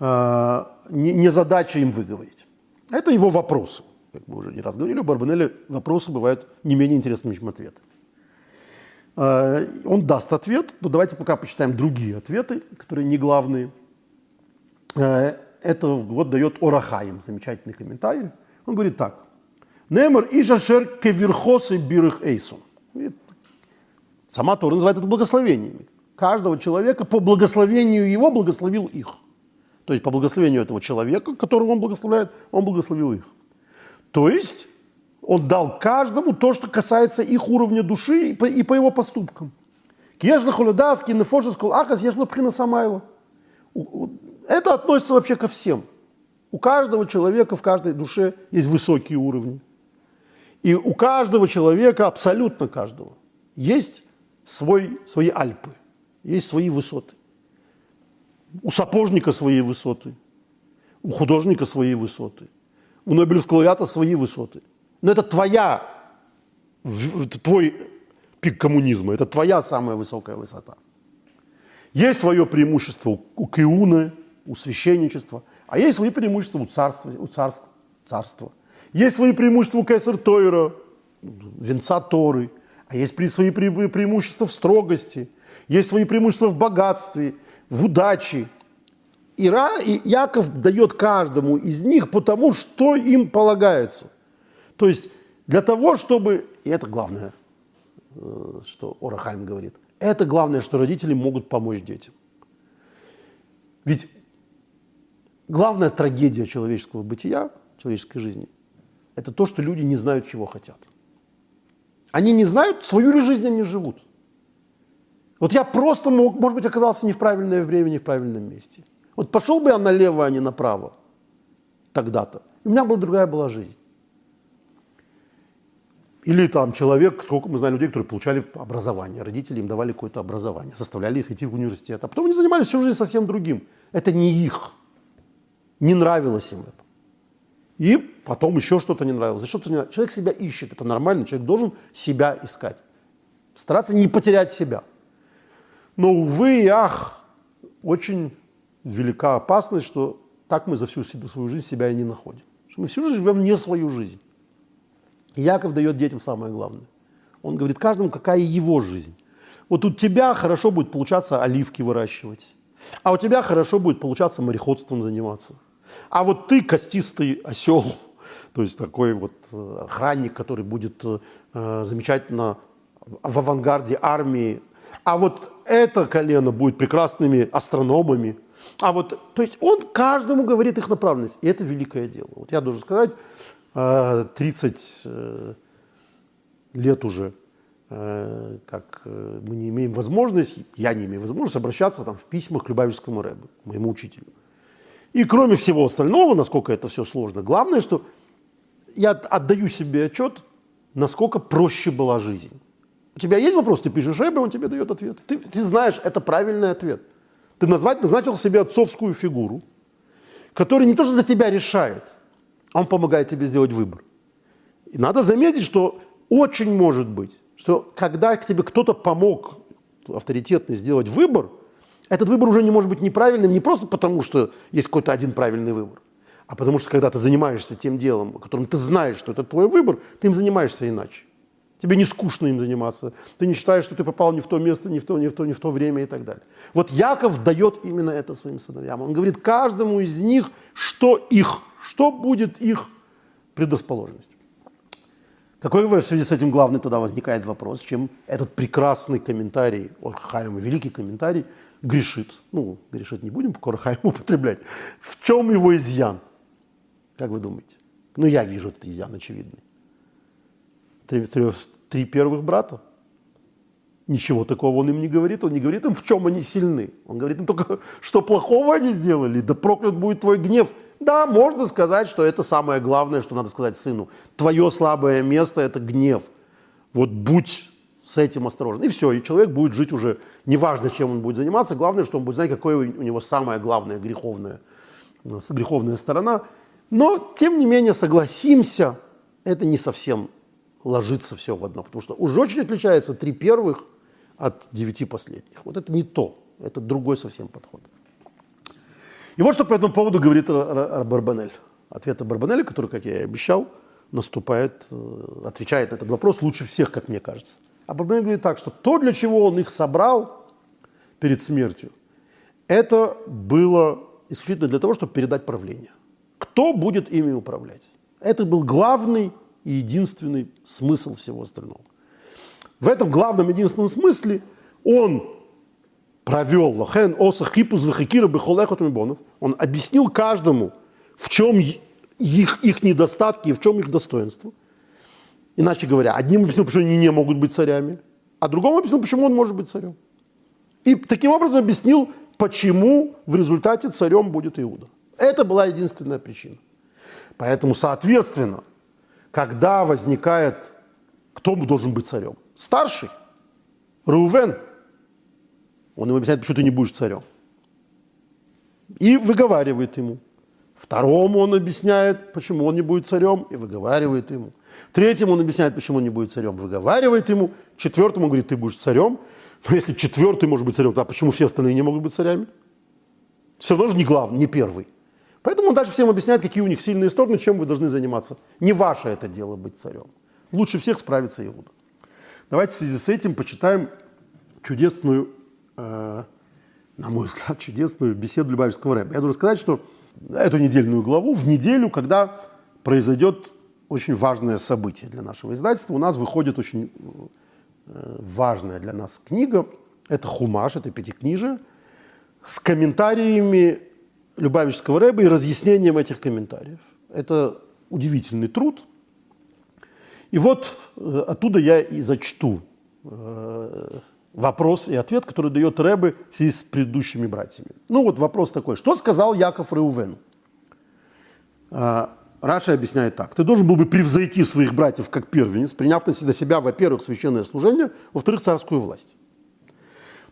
Э, не, не задача им выговорить. Это его вопросы. Как мы уже не раз говорили, у Барбанеля вопросы бывают не менее интересными, чем ответы. Э, он даст ответ, но давайте пока почитаем другие ответы, которые не главные. Э, это вот дает Орахаим, замечательный комментарий. Он говорит так. Немер и жашер кеверхосы бирых эйсу. Сама Тора называет это благословениями. Каждого человека по благословению его благословил их. То есть по благословению этого человека, которого он благословляет, он благословил их. То есть он дал каждому то, что касается их уровня души и по, и по его поступкам. Кежла холодаски, нефошескул ахас, ежла пхина самайла. Это относится вообще ко всем. У каждого человека в каждой душе есть высокие уровни. И у каждого человека, абсолютно каждого, есть свой, свои Альпы, есть свои высоты. У сапожника свои высоты, у художника свои высоты, у Нобелевского лауреата свои высоты. Но это твоя, твой пик коммунизма, это твоя самая высокая высота. Есть свое преимущество у Киуна, у священничества, а есть свои преимущества у царства, у царства, царства. Есть свои преимущества у Кесар Тойра, венца Торы, а есть свои преимущества в строгости, есть свои преимущества в богатстве, в удаче. Ира, и Яков дает каждому из них потому, что им полагается. То есть для того, чтобы, и это главное, э, что Орахайм говорит, это главное, что родители могут помочь детям. Ведь главная трагедия человеческого бытия, человеческой жизни, это то, что люди не знают, чего хотят. Они не знают, свою ли жизнь они живут. Вот я просто мог, может быть, оказался не в правильное время, не в правильном месте. Вот пошел бы я налево, а не направо тогда-то. У меня была другая была жизнь. Или там человек, сколько мы знаем людей, которые получали образование, родители им давали какое-то образование, заставляли их идти в университет, а потом они занимались всю жизнь совсем другим. Это не их. Не нравилось им это. И потом еще что-то не нравилось. Что-то не нравилось. Человек себя ищет, это нормально, человек должен себя искать. Стараться не потерять себя. Но, увы и ах, очень велика опасность, что так мы за всю себе, свою жизнь себя и не находим. Что мы всю жизнь живем не свою жизнь. И Яков дает детям самое главное. Он говорит каждому, какая его жизнь. Вот у тебя хорошо будет получаться оливки выращивать, а у тебя хорошо будет получаться мореходством заниматься – а вот ты костистый осел, то есть такой вот э, охранник, который будет э, замечательно в авангарде армии. А вот это колено будет прекрасными астрономами. А вот, то есть он каждому говорит их направленность. И это великое дело. Вот я должен сказать, 30 э, лет уже, как мы не имеем возможности, я не имею возможности обращаться там, в письмах к Любавическому Рэбу, моему учителю. И кроме всего остального, насколько это все сложно, главное, что я отдаю себе отчет, насколько проще была жизнь. У тебя есть вопрос, ты пишешь Эбе, он тебе дает ответ. Ты, ты знаешь, это правильный ответ. Ты назвать, назначил себе отцовскую фигуру, которая не то, что за тебя решает, а он помогает тебе сделать выбор. И надо заметить, что очень может быть, что когда к тебе кто-то помог авторитетно сделать выбор – этот выбор уже не может быть неправильным не просто потому, что есть какой-то один правильный выбор, а потому что когда ты занимаешься тем делом, о котором ты знаешь, что это твой выбор, ты им занимаешься иначе. Тебе не скучно им заниматься. Ты не считаешь, что ты попал не в то место, не в то, не в то, не в то время и так далее. Вот Яков дает именно это своим сыновьям. Он говорит каждому из них, что их, что будет их предрасположенностью. Какой в связи с этим главный тогда возникает вопрос, чем этот прекрасный комментарий, Орхайма, великий комментарий, грешит. Ну, грешит не будем, Корхайм употреблять. В чем его изъян? Как вы думаете? Ну, я вижу этот изъян очевидный. Три, три, три первых брата. Ничего такого он им не говорит. Он не говорит им, в чем они сильны. Он говорит им только, что плохого они сделали. Да проклят будет твой гнев. Да, можно сказать, что это самое главное, что надо сказать сыну. Твое слабое место – это гнев. Вот будь с этим осторожен. И все, и человек будет жить уже, неважно, чем он будет заниматься, главное, что он будет знать, какое у него самая главная греховная, э, греховная сторона. Но, тем не менее, согласимся, это не совсем ложится все в одно, потому что уже очень отличается три первых от девяти последних. Вот это не то, это другой совсем подход. И вот что по этому поводу говорит Барбанель. Ответ Барбанеля, который, как я и обещал, наступает, э, отвечает на этот вопрос лучше всех, как мне кажется. А Барбанель говорит так, что то, для чего он их собрал перед смертью, это было исключительно для того, чтобы передать правление. Кто будет ими управлять? Это был главный и единственный смысл всего остального. В этом главном единственном смысле он провел лохен оса хипус вахикира бехолехот мибонов. Он объяснил каждому, в чем их, их недостатки и в чем их достоинство. Иначе говоря, одним объяснил, почему они не могут быть царями, а другому объяснил, почему он может быть царем. И таким образом объяснил, почему в результате царем будет Иуда. Это была единственная причина. Поэтому, соответственно, когда возникает, кто должен быть царем? Старший, Рувен. Он ему объясняет, почему ты не будешь царем. И выговаривает ему. Второму он объясняет, почему он не будет царем, и выговаривает ему. Третьему он объясняет, почему он не будет царем, выговаривает ему. Четвертому говорит, ты будешь царем. Но если четвертый может быть царем, то почему все остальные не могут быть царями? Все равно же не главный, не первый. Поэтому он дальше всем объясняет, какие у них сильные стороны, чем вы должны заниматься. Не ваше это дело быть царем. Лучше всех справится Иуда. Давайте в связи с этим почитаем чудесную, э, на мой взгляд, чудесную беседу Любавичского рэба. Я должен сказать, что эту недельную главу в неделю, когда произойдет очень важное событие для нашего издательства, у нас выходит очень э, важная для нас книга. Это Хумаш, это пятикнижие, с комментариями Любавичского рэба и разъяснением этих комментариев. Это удивительный труд. И вот э, оттуда я и зачту э, вопрос и ответ, который дает Рэбе в связи с предыдущими братьями. Ну вот вопрос такой. Что сказал Яков Реувену? А, Раша объясняет так. Ты должен был бы превзойти своих братьев как первенец, приняв на себя, во-первых, священное служение, во-вторых, царскую власть.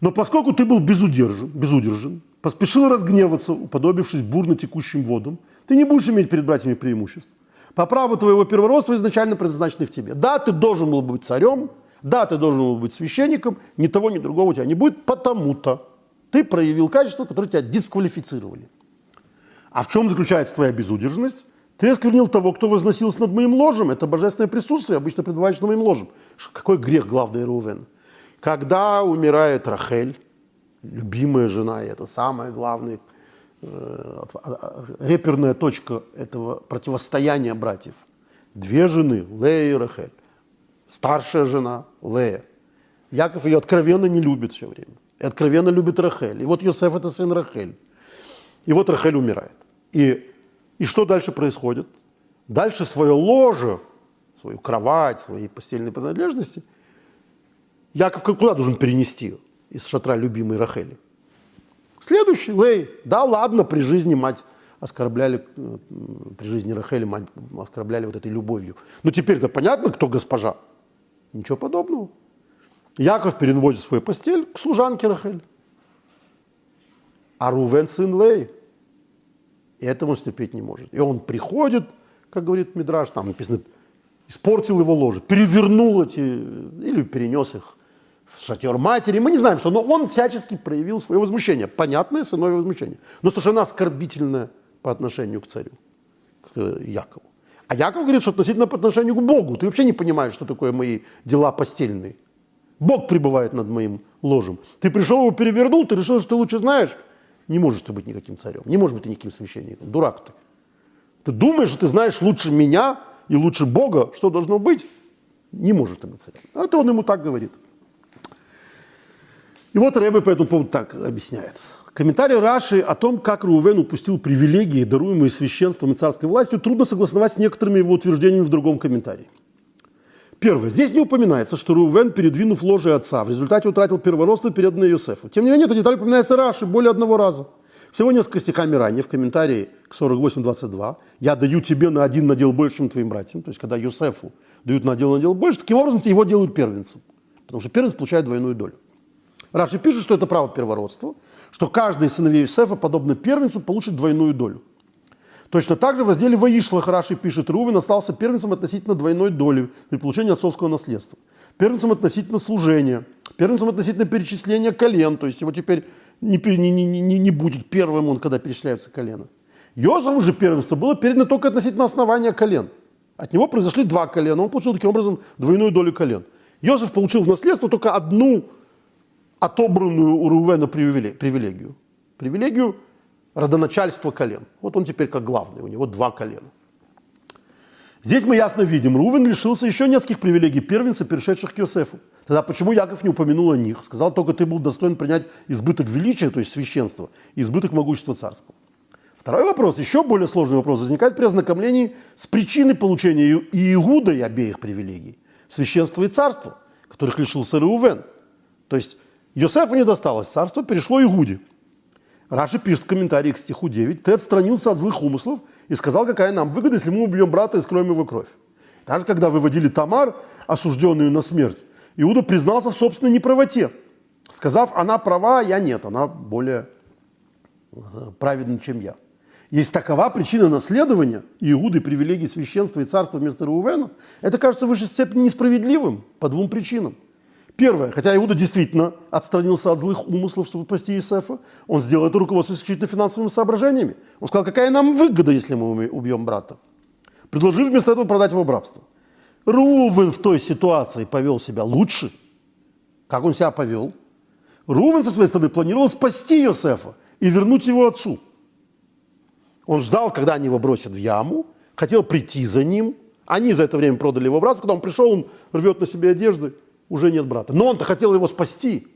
Но поскольку ты был безудержен, безудержен поспешил разгневаться, уподобившись бурно текущим водам, ты не будешь иметь перед братьями преимуществ. По праву твоего первородства изначально предназначенных тебе. Да, ты должен был быть царем, да, ты должен был быть священником, ни того, ни другого у тебя не будет, потому-то ты проявил качества, которые тебя дисквалифицировали. А в чем заключается твоя безудержность? Ты осквернил того, кто возносился над моим ложем. Это божественное присутствие, обычно пребываешь над моим ложем. Какой грех главный Рувен? Когда умирает Рахель, любимая жена, и это самая главная э, реперная точка этого противостояния братьев. Две жены, Лея и Рахель. Старшая жена, Лея. Яков ее откровенно не любит все время. И откровенно любит Рахель. И вот Йосеф это сын Рахель. И вот Рахель умирает. И, и что дальше происходит? Дальше свое ложе, свою кровать, свои постельные принадлежности Яков куда должен перенести? из шатра любимой Рахели. Следующий, Лей. Да, ладно, при жизни мать оскорбляли, э, при жизни Рахели мать оскорбляли вот этой любовью. Но теперь-то понятно, кто госпожа. Ничего подобного. Яков переводит свою постель к служанке Рахель. А Рувен сын Лей. Этому он стерпеть не может. И он приходит, как говорит Мидраш, там написано, испортил его ложе, перевернул эти, или перенес их в шатер матери, мы не знаем что, но он всячески проявил свое возмущение, понятное сыновье возмущение, но совершенно оскорбительное по отношению к царю, к Якову. А Яков говорит, что относительно по отношению к Богу. Ты вообще не понимаешь, что такое мои дела постельные. Бог пребывает над моим ложем. Ты пришел его перевернул, ты решил, что ты лучше знаешь. Не можешь ты быть никаким царем, не можешь быть никаким священником. Дурак ты. Ты думаешь, что ты знаешь лучше меня и лучше Бога, что должно быть? Не можешь ты быть царем. Это он ему так говорит. И вот Рэбе по этому поводу так объясняет. Комментарий Раши о том, как Рувен упустил привилегии, даруемые священством и царской властью, трудно согласовать с некоторыми его утверждениями в другом комментарии. Первое. Здесь не упоминается, что Рувен, передвинув ложе отца, в результате утратил первородство, переданное Иосифу. Тем не менее, эта деталь упоминается Раши более одного раза. Всего несколько стихами ранее, в комментарии к 48.22, «Я даю тебе на один надел больше, чем твоим братьям». То есть, когда Иосифу дают на надел надел больше, таким образом его делают первенцем. потому что первенец получает двойную долю. Раши пишет, что это право первородства, что каждый сыновей Юсефа, подобно первенцу, получит двойную долю. Точно так же в разделе Ваишлах Раши пишет, Рувен остался первенцем относительно двойной доли при получении отцовского наследства. Первенцем относительно служения, первенцем относительно перечисления колен, то есть его теперь не, не, не, не, не будет первым он, когда перечисляются колена. Йозефу же первенство было передано только относительно основания колен. От него произошли два колена, он получил таким образом двойную долю колен. Йозеф получил в наследство только одну отобранную у Рувена привилегию. Привилегию родоначальства колен. Вот он теперь как главный, у него два колена. Здесь мы ясно видим, Рувен лишился еще нескольких привилегий первенца, перешедших к Йосефу. Тогда почему Яков не упомянул о них? Сказал только, ты был достоин принять избыток величия, то есть священства, и избыток могущества царского. Второй вопрос, еще более сложный вопрос, возникает при ознакомлении с причиной получения Иудой обеих привилегий. Священства и царства, которых лишился Реувен. То есть Йосефу не досталось царство, перешло Игуде. Раши пишет в комментарии к стиху 9, «Ты отстранился от злых умыслов и сказал, какая нам выгода, если мы убьем брата и скроем его кровь». Даже когда выводили Тамар, осужденную на смерть, Иуда признался в собственной неправоте, сказав, она права, а я нет, она более праведна, чем я. Есть такова причина наследования Иуды привилегий священства и царства вместо Рувена, это кажется в высшей степени несправедливым по двум причинам. Первое, хотя Иуда действительно отстранился от злых умыслов, чтобы спасти Иосифа, он сделал это руководствуясь исключительно финансовыми соображениями. Он сказал, какая нам выгода, если мы убьем брата, предложив вместо этого продать его в рабство. Рувен в той ситуации повел себя лучше. Как он себя повел? Рувен со своей стороны планировал спасти Иосифа и вернуть его отцу. Он ждал, когда они его бросят в яму, хотел прийти за ним. Они за это время продали его брату. Когда он пришел, он рвет на себе одежды – уже нет брата. Но он-то хотел его спасти.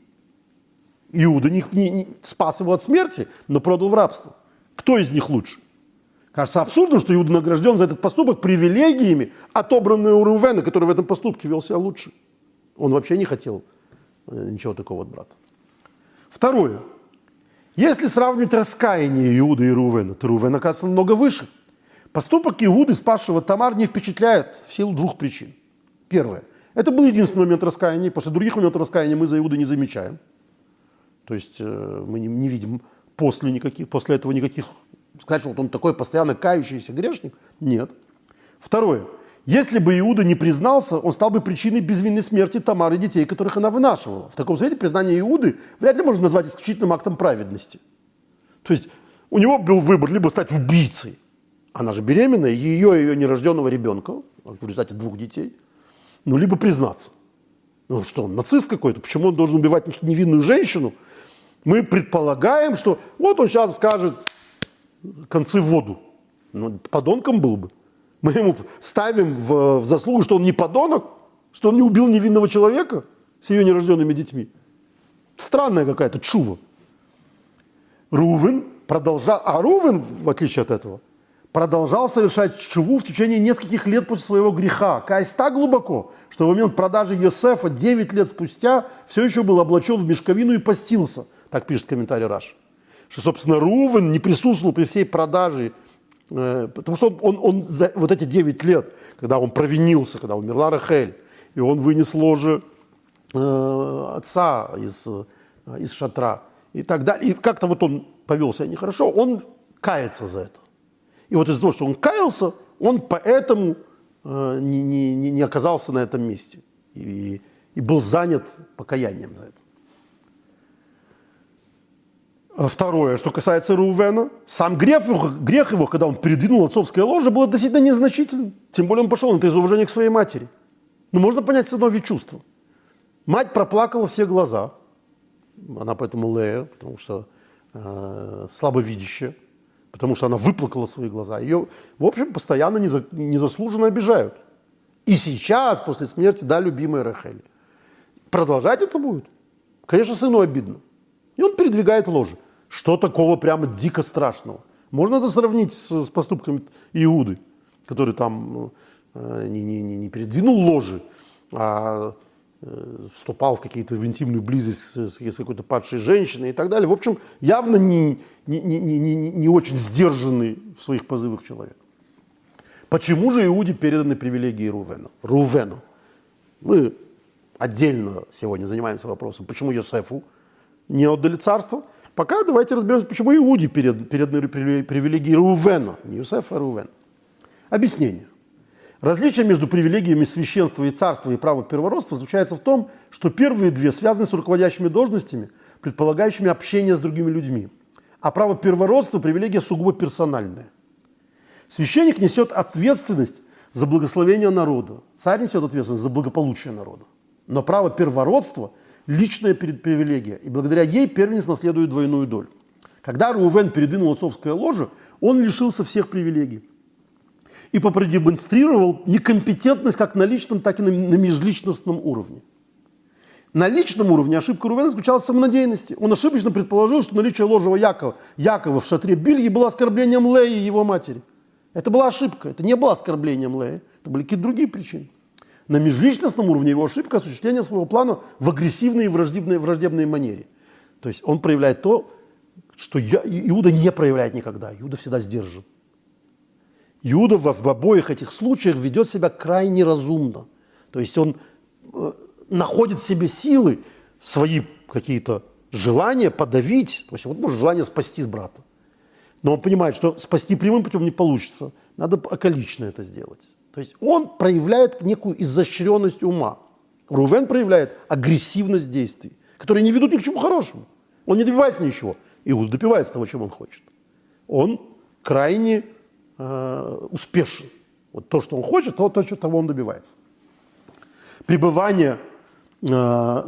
Иуда не, не, не, спас его от смерти, но продал в рабство. Кто из них лучше? Кажется абсурдным, что Иуда награжден за этот поступок привилегиями, отобранные у Рувена, который в этом поступке вел себя лучше. Он вообще не хотел э, ничего такого от брата. Второе. Если сравнивать раскаяние Иуды и Рувена, то Рувен оказывается намного выше. Поступок Иуды, спасшего Тамар, не впечатляет в силу двух причин. Первое. Это был единственный момент раскаяния. После других моментов раскаяния мы за Иуды не замечаем. То есть э, мы не, не видим после, никаких, после этого никаких... Сказать, что вот он такой постоянно кающийся грешник? Нет. Второе. Если бы Иуда не признался, он стал бы причиной безвинной смерти Тамары и детей, которых она вынашивала. В таком свете признание Иуды вряд ли можно назвать исключительным актом праведности. То есть у него был выбор либо стать убийцей, она же беременная, ее и ее нерожденного ребенка, в результате двух детей – ну, либо признаться. Ну что, он нацист какой-то, почему он должен убивать невинную женщину? Мы предполагаем, что вот он сейчас скажет концы в воду. Ну, подонком был бы. Мы ему ставим в, в заслугу, что он не подонок, что он не убил невинного человека с ее нерожденными детьми. Странная какая-то чува. Рувен продолжал, а Рувен, в отличие от этого, продолжал совершать шву в течение нескольких лет после своего греха, каясь так глубоко, что в момент продажи Йосефа 9 лет спустя все еще был облачен в мешковину и постился. Так пишет комментарий Раш. Что, собственно, Рувен не присутствовал при всей продаже, э, потому что он, он, за вот эти 9 лет, когда он провинился, когда умерла Рахель, и он вынес ложе э, отца из, э, из шатра и так далее, и как-то вот он повел себя нехорошо, он кается за это. И вот из-за того, что он каялся, он поэтому э, не, не, не оказался на этом месте и, и был занят покаянием за это. А второе, что касается Рувена, сам грех грех его, когда он передвинул отцовское ложе, был относительно незначительным. Тем более он пошел на это из уважения к своей матери. Но можно понять с одного чувства. Мать проплакала все глаза. Она поэтому Лея, потому что э, слабовидящая потому что она выплакала свои глаза. Ее, в общем, постоянно незаслуженно обижают. И сейчас, после смерти, да, любимая Рахель. Продолжать это будет? Конечно, сыну обидно. И он передвигает ложе. Что такого прямо дико страшного? Можно это сравнить с, с поступками Иуды, который там э, не, не, не передвинул ложи, а вступал в какие-то в интимную близость с, с какой-то падшей женщиной и так далее. В общем, явно не, не, не, не, не, не очень сдержанный в своих позывах человек. Почему же Иуде переданы привилегии Рувену? Рувену. Мы отдельно сегодня занимаемся вопросом, почему Йосефу не отдали царство. Пока давайте разберемся, почему Иуде перед, переданы привилегии Рувена, не Юсефа, а Рувена. Объяснение. Различие между привилегиями священства и царства и права первородства заключается в том, что первые две связаны с руководящими должностями, предполагающими общение с другими людьми. А право первородства – привилегия сугубо персональная. Священник несет ответственность за благословение народа. Царь несет ответственность за благополучие народа. Но право первородства – личная привилегия, и благодаря ей первенец наследует двойную долю. Когда Рувен передвинул отцовское ложе, он лишился всех привилегий и продемонстрировал некомпетентность как на личном, так и на, на межличностном уровне. На личном уровне ошибка Рувена заключалась в самонадеянности. Он ошибочно предположил, что наличие ложего Якова, Якова в шатре Бильи было оскорблением Леи и его матери. Это была ошибка, это не было оскорблением Леи, это были какие-то другие причины. На межличностном уровне его ошибка осуществление своего плана в агрессивной и враждебной, враждебной манере. То есть он проявляет то, что Иуда не проявляет никогда. Иуда всегда сдержан. Иуда в обоих этих случаях ведет себя крайне разумно. То есть он э, находит в себе силы свои какие-то желания подавить. То есть вот может желание спасти с брата. Но он понимает, что спасти прямым путем не получится. Надо околично это сделать. То есть он проявляет некую изощренность ума. Рувен проявляет агрессивность действий, которые не ведут ни к чему хорошему. Он не добивается ничего. Иуд добивается того, чем он хочет. Он крайне э, успешен. Вот то, что он хочет, то, то, того он добивается. Пребывание, э,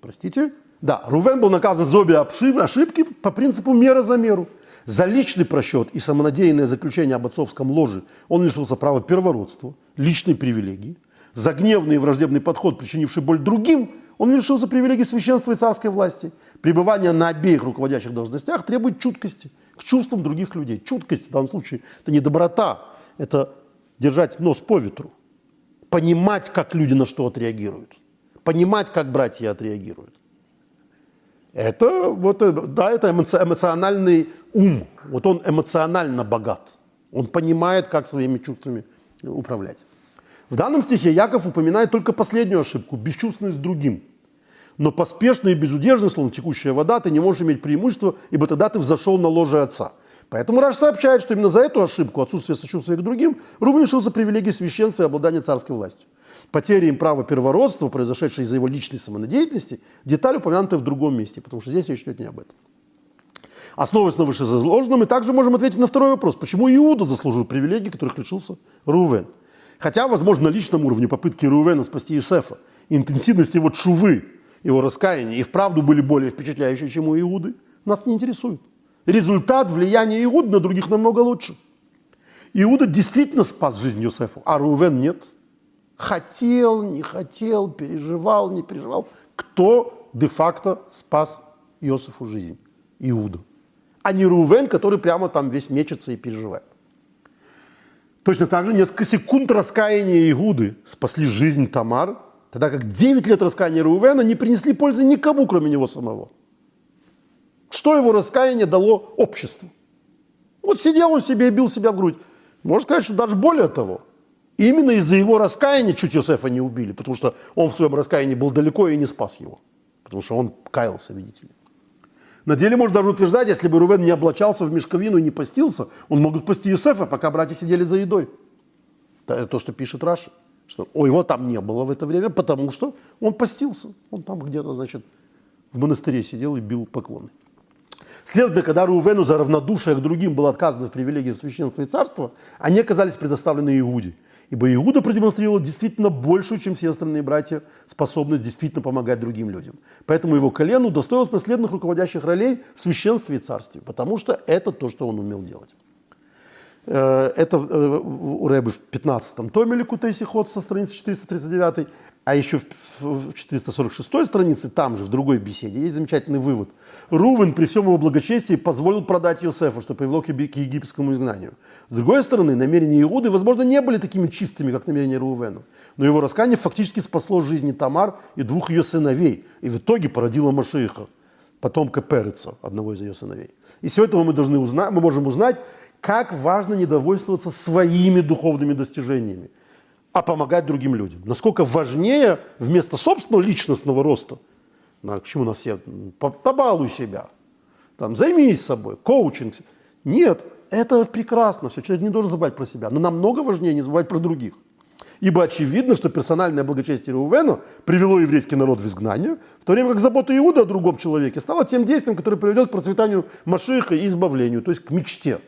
простите, да, Рувен был наказан за обе ошибки по принципу мера за меру. За личный просчет и самонадеянное заключение об отцовском ложе он лишился права первородства, личной привилегии. За гневный и враждебный подход, причинивший боль другим, он лишился привилегий священства и царской власти. Пребывание на обеих руководящих должностях требует чуткости к чувствам других людей. Чуткость в данном случае – это не доброта, это держать нос по ветру. Понимать, как люди на что отреагируют. Понимать, как братья отреагируют. Это, вот, э, да, это эмоциональный ум. Вот он эмоционально богат. Он понимает, как своими чувствами управлять. В данном стихе Яков упоминает только последнюю ошибку – бесчувственность другим. Но поспешно и безудержно, словно текущая вода, ты не можешь иметь преимущество, ибо тогда ты взошел на ложе отца. Поэтому Раш сообщает, что именно за эту ошибку, отсутствие сочувствия к другим, Рувен лишился привилегии священства и обладания царской властью. Потеря им права первородства, произошедшая из-за его личной самонадеятельности, деталь упомянутая в другом месте, потому что здесь речь идет не об этом. Основываясь на вышеизложенном, мы также можем ответить на второй вопрос. Почему Иуда заслужил привилегии, которых лишился Рувен? Хотя, возможно, на личном уровне попытки Рувена спасти Юсефа, интенсивность его чувы, его раскаяния и вправду были более впечатляющие, чем у Иуды, нас не интересует. Результат влияния Иуды на других намного лучше. Иуда действительно спас жизнь Юсефу, а Рувен нет – хотел, не хотел, переживал, не переживал. Кто де-факто спас Иосифу жизнь? Иуда. А не Рувен, который прямо там весь мечется и переживает. Точно так же несколько секунд раскаяния Иуды спасли жизнь Тамар, тогда как 9 лет раскаяния Рувена не принесли пользы никому, кроме него самого. Что его раскаяние дало обществу? Вот сидел он себе и бил себя в грудь. Можно сказать, что даже более того – именно из-за его раскаяния чуть Йосефа не убили, потому что он в своем раскаянии был далеко и не спас его. Потому что он каялся, видите ли. На деле можно даже утверждать, если бы Рувен не облачался в мешковину и не постился, он мог спасти Юсефа, пока братья сидели за едой. Это то, что пишет Раша. Что о, его там не было в это время, потому что он постился. Он там где-то, значит, в монастыре сидел и бил поклоны. Следовательно, когда Рувену за равнодушие к другим было отказано в привилегиях священства и царства, они оказались предоставлены Иуде. Ибо Иуда продемонстрировал действительно большую, чем все остальные братья, способность действительно помогать другим людям. Поэтому его колену удостоилось наследных руководящих ролей в священстве и царстве, потому что это то, что он умел делать. Э, это э, у Рэбы в 15-м томе Ликутей Сихот со страницы 439, а еще в 446 странице, там же, в другой беседе, есть замечательный вывод. Рувен при всем его благочестии позволил продать Иосифа, что привело к египетскому изгнанию. С другой стороны, намерения Иуды, возможно, не были такими чистыми, как намерения Рувена. Но его раскаяние фактически спасло жизни Тамар и двух ее сыновей, и в итоге породило Машииха, потомка Переца, одного из ее сыновей. И с этого мы, должны узнать, мы можем узнать, как важно недовольствоваться своими духовными достижениями. а помогать другим людям. Насколько важнее вместо собственного личностного роста, на, к чему нас все, побалуй себя, там, займись собой, коучинг. Нет, это прекрасно, все, человек не должен забывать про себя. Но намного важнее не забывать про других. Ибо очевидно, что персональное благочестие Реувена привело еврейский народ в изгнание, в то время как забота Иуда о другом человеке стала тем действием, которое приведет к процветанию Машиха и избавлению, то есть к мечте,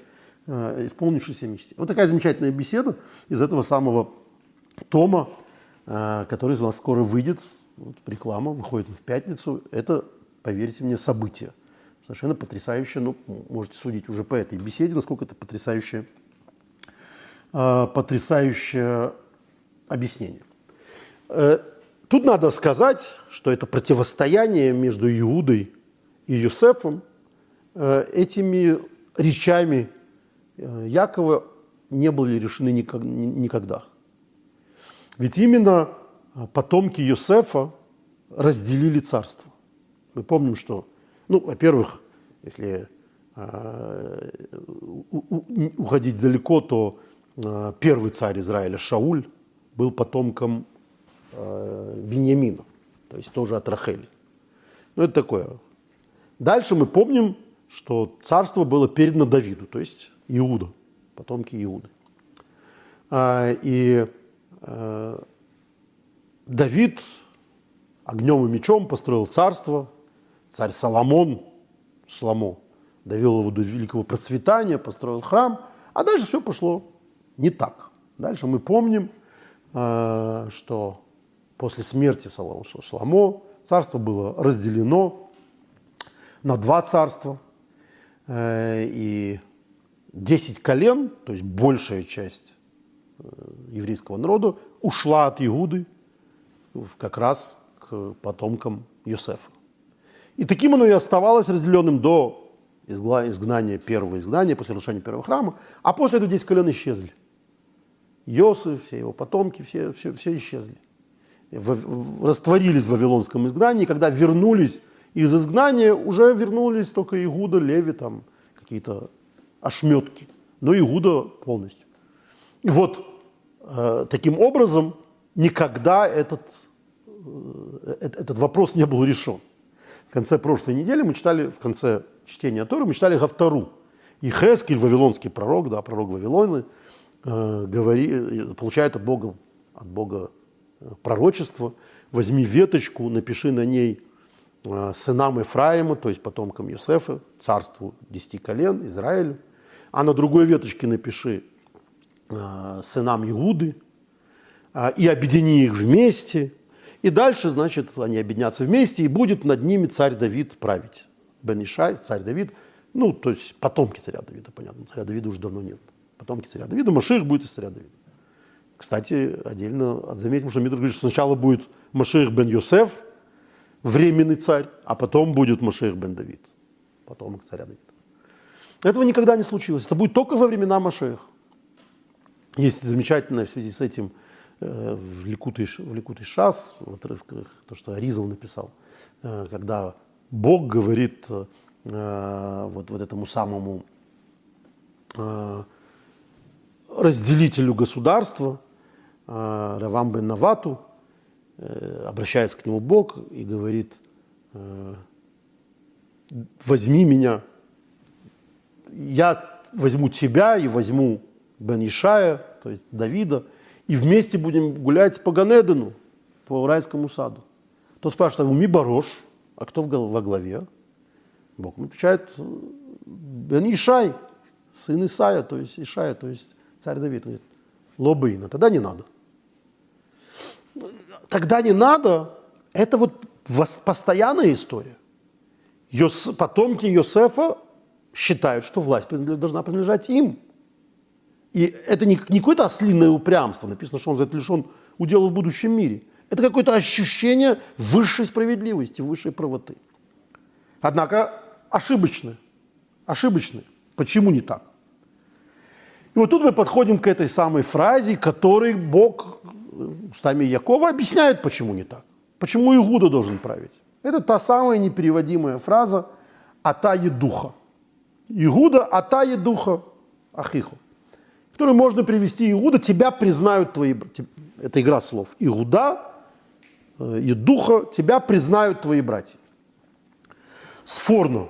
исполнившейся мечте. Вот такая замечательная беседа из этого самого тома, э, который у нас скоро выйдет, вот реклама, выходит в пятницу. Это, поверьте мне, событие. Совершенно потрясающее, ну, можете судить уже по этой беседе, насколько это потрясающее, э, потрясающее объяснение. Э, тут надо сказать, что это противостояние между Иудой и Юсефом э, этими речами э, Якова не были решены никогда. Ведь именно потомки Юсефа разделили царство. Мы помним, что, ну, во-первых, если уходить далеко, то первый царь Израиля Шауль был потомком э, Беньямина, то есть тоже от Рахели. Ну, это такое. Дальше мы помним, что царство было передано Давиду, то есть Иуда, потомки Иуды. А, и а, Давид огнем и мечом построил царство, царь Соломон, Шламо, довел его до великого процветания, построил храм, а дальше все пошло не так. Дальше мы помним, Э, что после смерти Шламо царство было разделено на два царства, э, и 10 колен, то есть большая часть э, еврейского народа, ушла от Иуды как раз к потомкам Юсефа. И таким оно и оставалось разделенным до изгнания, первого изгнания, после разрушения первого храма, а после этого 10 колен исчезли. Йосиф, все его потомки, все, все, все исчезли. Растворились в Вавилонском изгнании. Когда вернулись из изгнания, уже вернулись только Игуда, Леви, там какие-то ошметки. Но Игуда полностью. И вот э, таким образом никогда этот, э, этот вопрос не был решен. В конце прошлой недели мы читали, в конце чтения Торы, мы читали Гавтору. И Хескель, вавилонский пророк, да, пророк Вавилона, Э, говори, получает от Бога, от Бога э, пророчество, возьми веточку, напиши на ней э, сынам Ефраима, то есть потомкам Юсефа, царству десяти колен, Израилю, а на другой веточке напиши сынам Иуды, и объедини их вместе, и дальше, значит, они объединятся вместе, и будет над ними царь Давид править. Бен Ишай, царь Давид, ну, то есть потомки царя Давида, понятно, царя Давида уже давно нет потомки царя Давида, Маших будет из царя Давида. Кстати, отдельно заметим, что Митр говорит, что сначала будет Маших бен Йосеф, временный царь, а потом будет Маших бен Давид, потомок царя Давида. Этого никогда не случилось. Это будет только во времена Машех. Есть замечательное в связи с этим э, в Ликуте, в Шас, в отрывках, то, что Аризал написал, э, когда Бог говорит э, вот, вот этому самому разделителю государства, э, Равам бен Навату, э, обращается к нему Бог и говорит, э, возьми меня, я возьму тебя и возьму Бен Ишая, то есть Давида, и вместе будем гулять по Ганедену, по райскому саду. То спрашивает, уми барош, а кто во главе? Бог ему отвечает, Бен Ишай, сын Исая, то есть Ишая, то есть Царь Давид говорит, лобына, тогда не надо. Тогда не надо, это вот постоянная история. Йос, потомки Йосефа считают, что власть должна принадлежать им. И это не, не какое-то ослиное упрямство, написано, что он за это лишен удела в будущем мире. Это какое-то ощущение высшей справедливости, высшей правоты. Однако ошибочное. Ошибочное. Почему не так? И вот тут мы подходим к этой самой фразе, которой Бог устами Якова объясняет, почему не так. Почему Игуда должен править. Это та самая непереводимая фраза «атае духа». Игуда «атае духа ахиху». который можно привести Иуда, тебя признают твои... Это игра слов. Иуда э, и Духа, тебя признают твои братья. Сфорно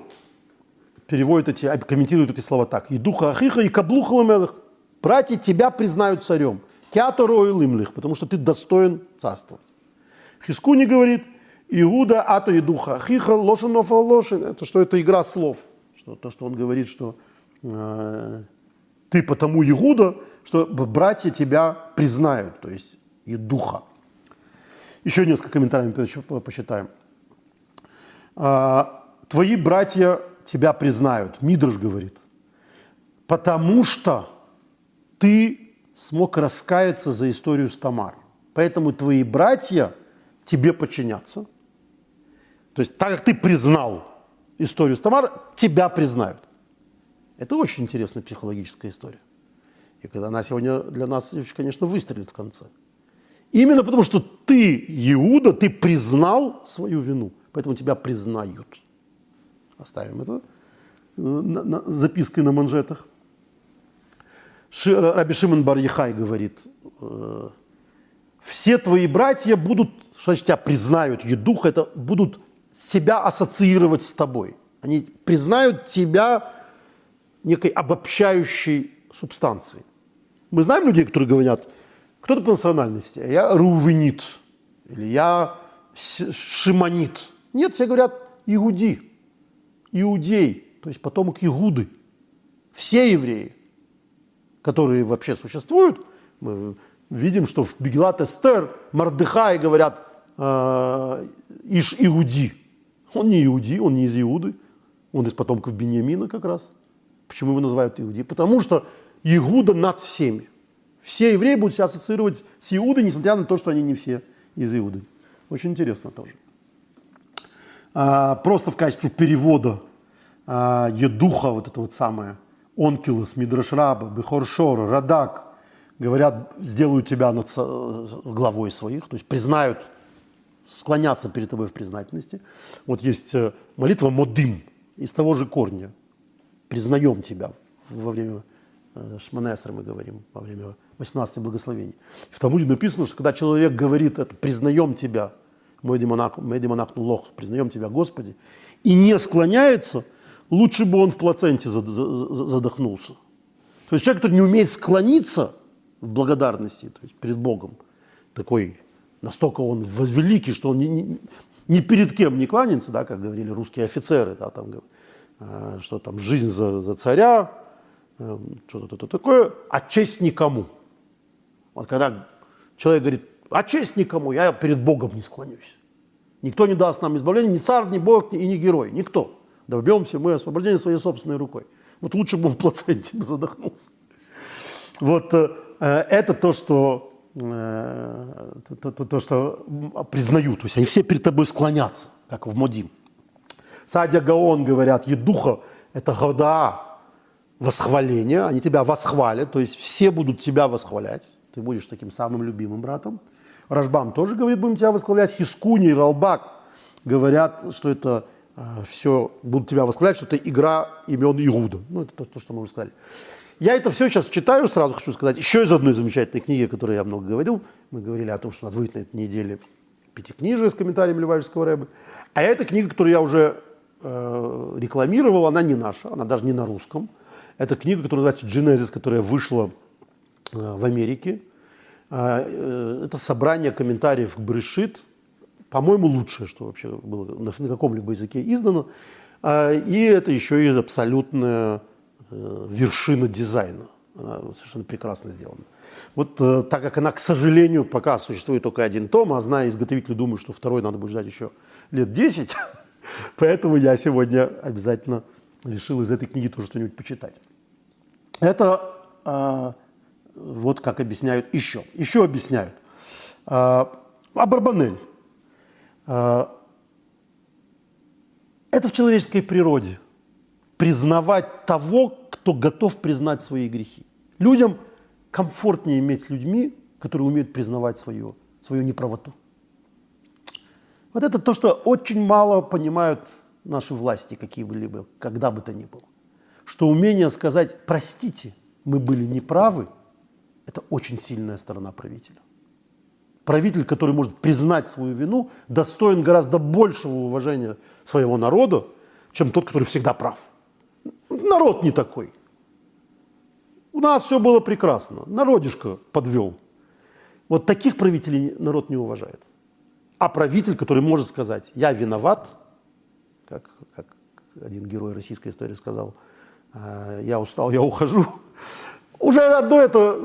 переводит эти, комментирует эти слова так. И Духа Ахиха, и Каблуха Ламелых. Братья тебя признают царем. Кеаторой лымлих, потому что ты достоин царства. Хискуни говорит, Иуда, ато и духа ахиха, лошенов лошен. Это что это игра слов. Что, то, что он говорит, что э, ты потому Иуда, что братья тебя признают, то есть и духа. Еще несколько комментариев посчитаем. А, Твои братья тебя признают, Мидрш говорит, потому что ты смог раскаяться за историю с Тамар. Поэтому твои братья тебе подчинятся. То есть так как ты признал историю с Тамар, тебя признают. Это очень интересная психологическая история. И когда она сегодня для нас, конечно, выстрелит в конце. Именно потому, что ты, Иуда, ты признал свою вину, поэтому тебя признают. Оставим это э, на, на, запиской на манжетах. Ши, Раби Шимон бар говорит, э, все твои братья будут, что значит тебя признают, едух, это будут себя ассоциировать с тобой. Они признают тебя некой обобщающей субстанцией. Мы знаем людей, которые говорят, кто-то по национальности, а я рувенит, или я шиманит. Нет, все говорят иуди, иудей, то есть потомок Игуды. Все евреи, которые вообще существуют, мы видим, что в Бегилат Эстер Мардыхай говорят э, Иш Иуди. Он не Иуди, он не из Иуды, он из потомков Бениамина как раз. Почему его называют Иуди? Потому что Иуда над всеми. Все евреи будут себя ассоциировать с Иудой, несмотря на то, что они не все из Иуды. Очень интересно тоже. А, просто в качестве перевода а, Едуха, вот это вот самое, Онкилос, Мидрашраба, Бехоршор, Радак, говорят, сделают тебя над главой своих, то есть признают, склонятся перед тобой в признательности. Вот есть э, молитва Модим из того же корня. Признаем тебя во время э, Шманесра мы говорим, во время 18 благословений. В Талмуде написано, что когда человек говорит это, признаем тебя, Мэди Монах Лох, признаем тебя, Господи, и не склоняется, лучше бы он в плаценте задохнулся. То есть человек, который не умеет склониться в благодарности то есть перед Богом, такой, настолько он великий, что он ни, ни, ни перед кем не кланяется, да, как говорили русские офицеры, да, там, э, что там жизнь за, за царя, э, что-то такое, а честь никому. Вот когда человек говорит, а честь никому, я перед Богом не склонюсь. Никто не даст нам избавления, ни царь, ни Бог, и ни герой, никто. Добьемся мы освобождения своей собственной рукой. Вот лучше бы в плаценте задохнулся. Вот э, это то, что, э, то, то, то, что признают. То есть они все перед тобой склонятся, как в Модим. Садя Гаон говорят, едуха – это года восхваления, они тебя восхвалят, то есть все будут тебя восхвалять ты будешь таким самым любимым братом. Рашбам тоже говорит, будем тебя восхвалять. Хискуни Ралбак говорят, что это э, все, будут тебя восхвалять, что это игра имен Иуда. Ну, это то, то, что мы уже сказали. Я это все сейчас читаю, сразу хочу сказать, еще из одной замечательной книги, о которой я много говорил. Мы говорили о том, что у нас выйдет на этой неделе пятикнижие с комментариями Левайевского рэба. А эта книга, которую я уже э, рекламировал, она не наша, она даже не на русском. Это книга, которая называется «Genesis», которая вышла Э, в Америке. А, э, это собрание комментариев к Брешит, по-моему, лучшее, что вообще было на каком-либо языке издано. А, и это еще и абсолютная э, вершина дизайна. Она совершенно прекрасно сделана. Вот так как она, к сожалению, пока существует только один том, а зная изготовителя, думаю, что второй надо будет ждать еще лет 10, поэтому я сегодня обязательно решил из этой книги тоже что-нибудь почитать. Это а, вот как объясняют еще. Еще объясняют. А, Абарбанель. А, это в человеческой природе. Признавать того, кто готов признать свои грехи. Людям комфортнее иметь с людьми, которые умеют признавать свою, свою неправоту. Вот это то, что очень мало понимают наши власти, какие бы либо, когда бы то ни было. Что умение сказать «простите» – мы были неправы, это очень сильная сторона правителя. Правитель, который может признать свою вину, достоин гораздо большего уважения своего народа, чем тот, который всегда прав. Народ не такой. У нас все было прекрасно. Народишко подвел. Вот таких правителей народ не уважает. А правитель, который может сказать, я виноват, как, как один герой российской истории сказал, «А, я устал, я ухожу, уже одно это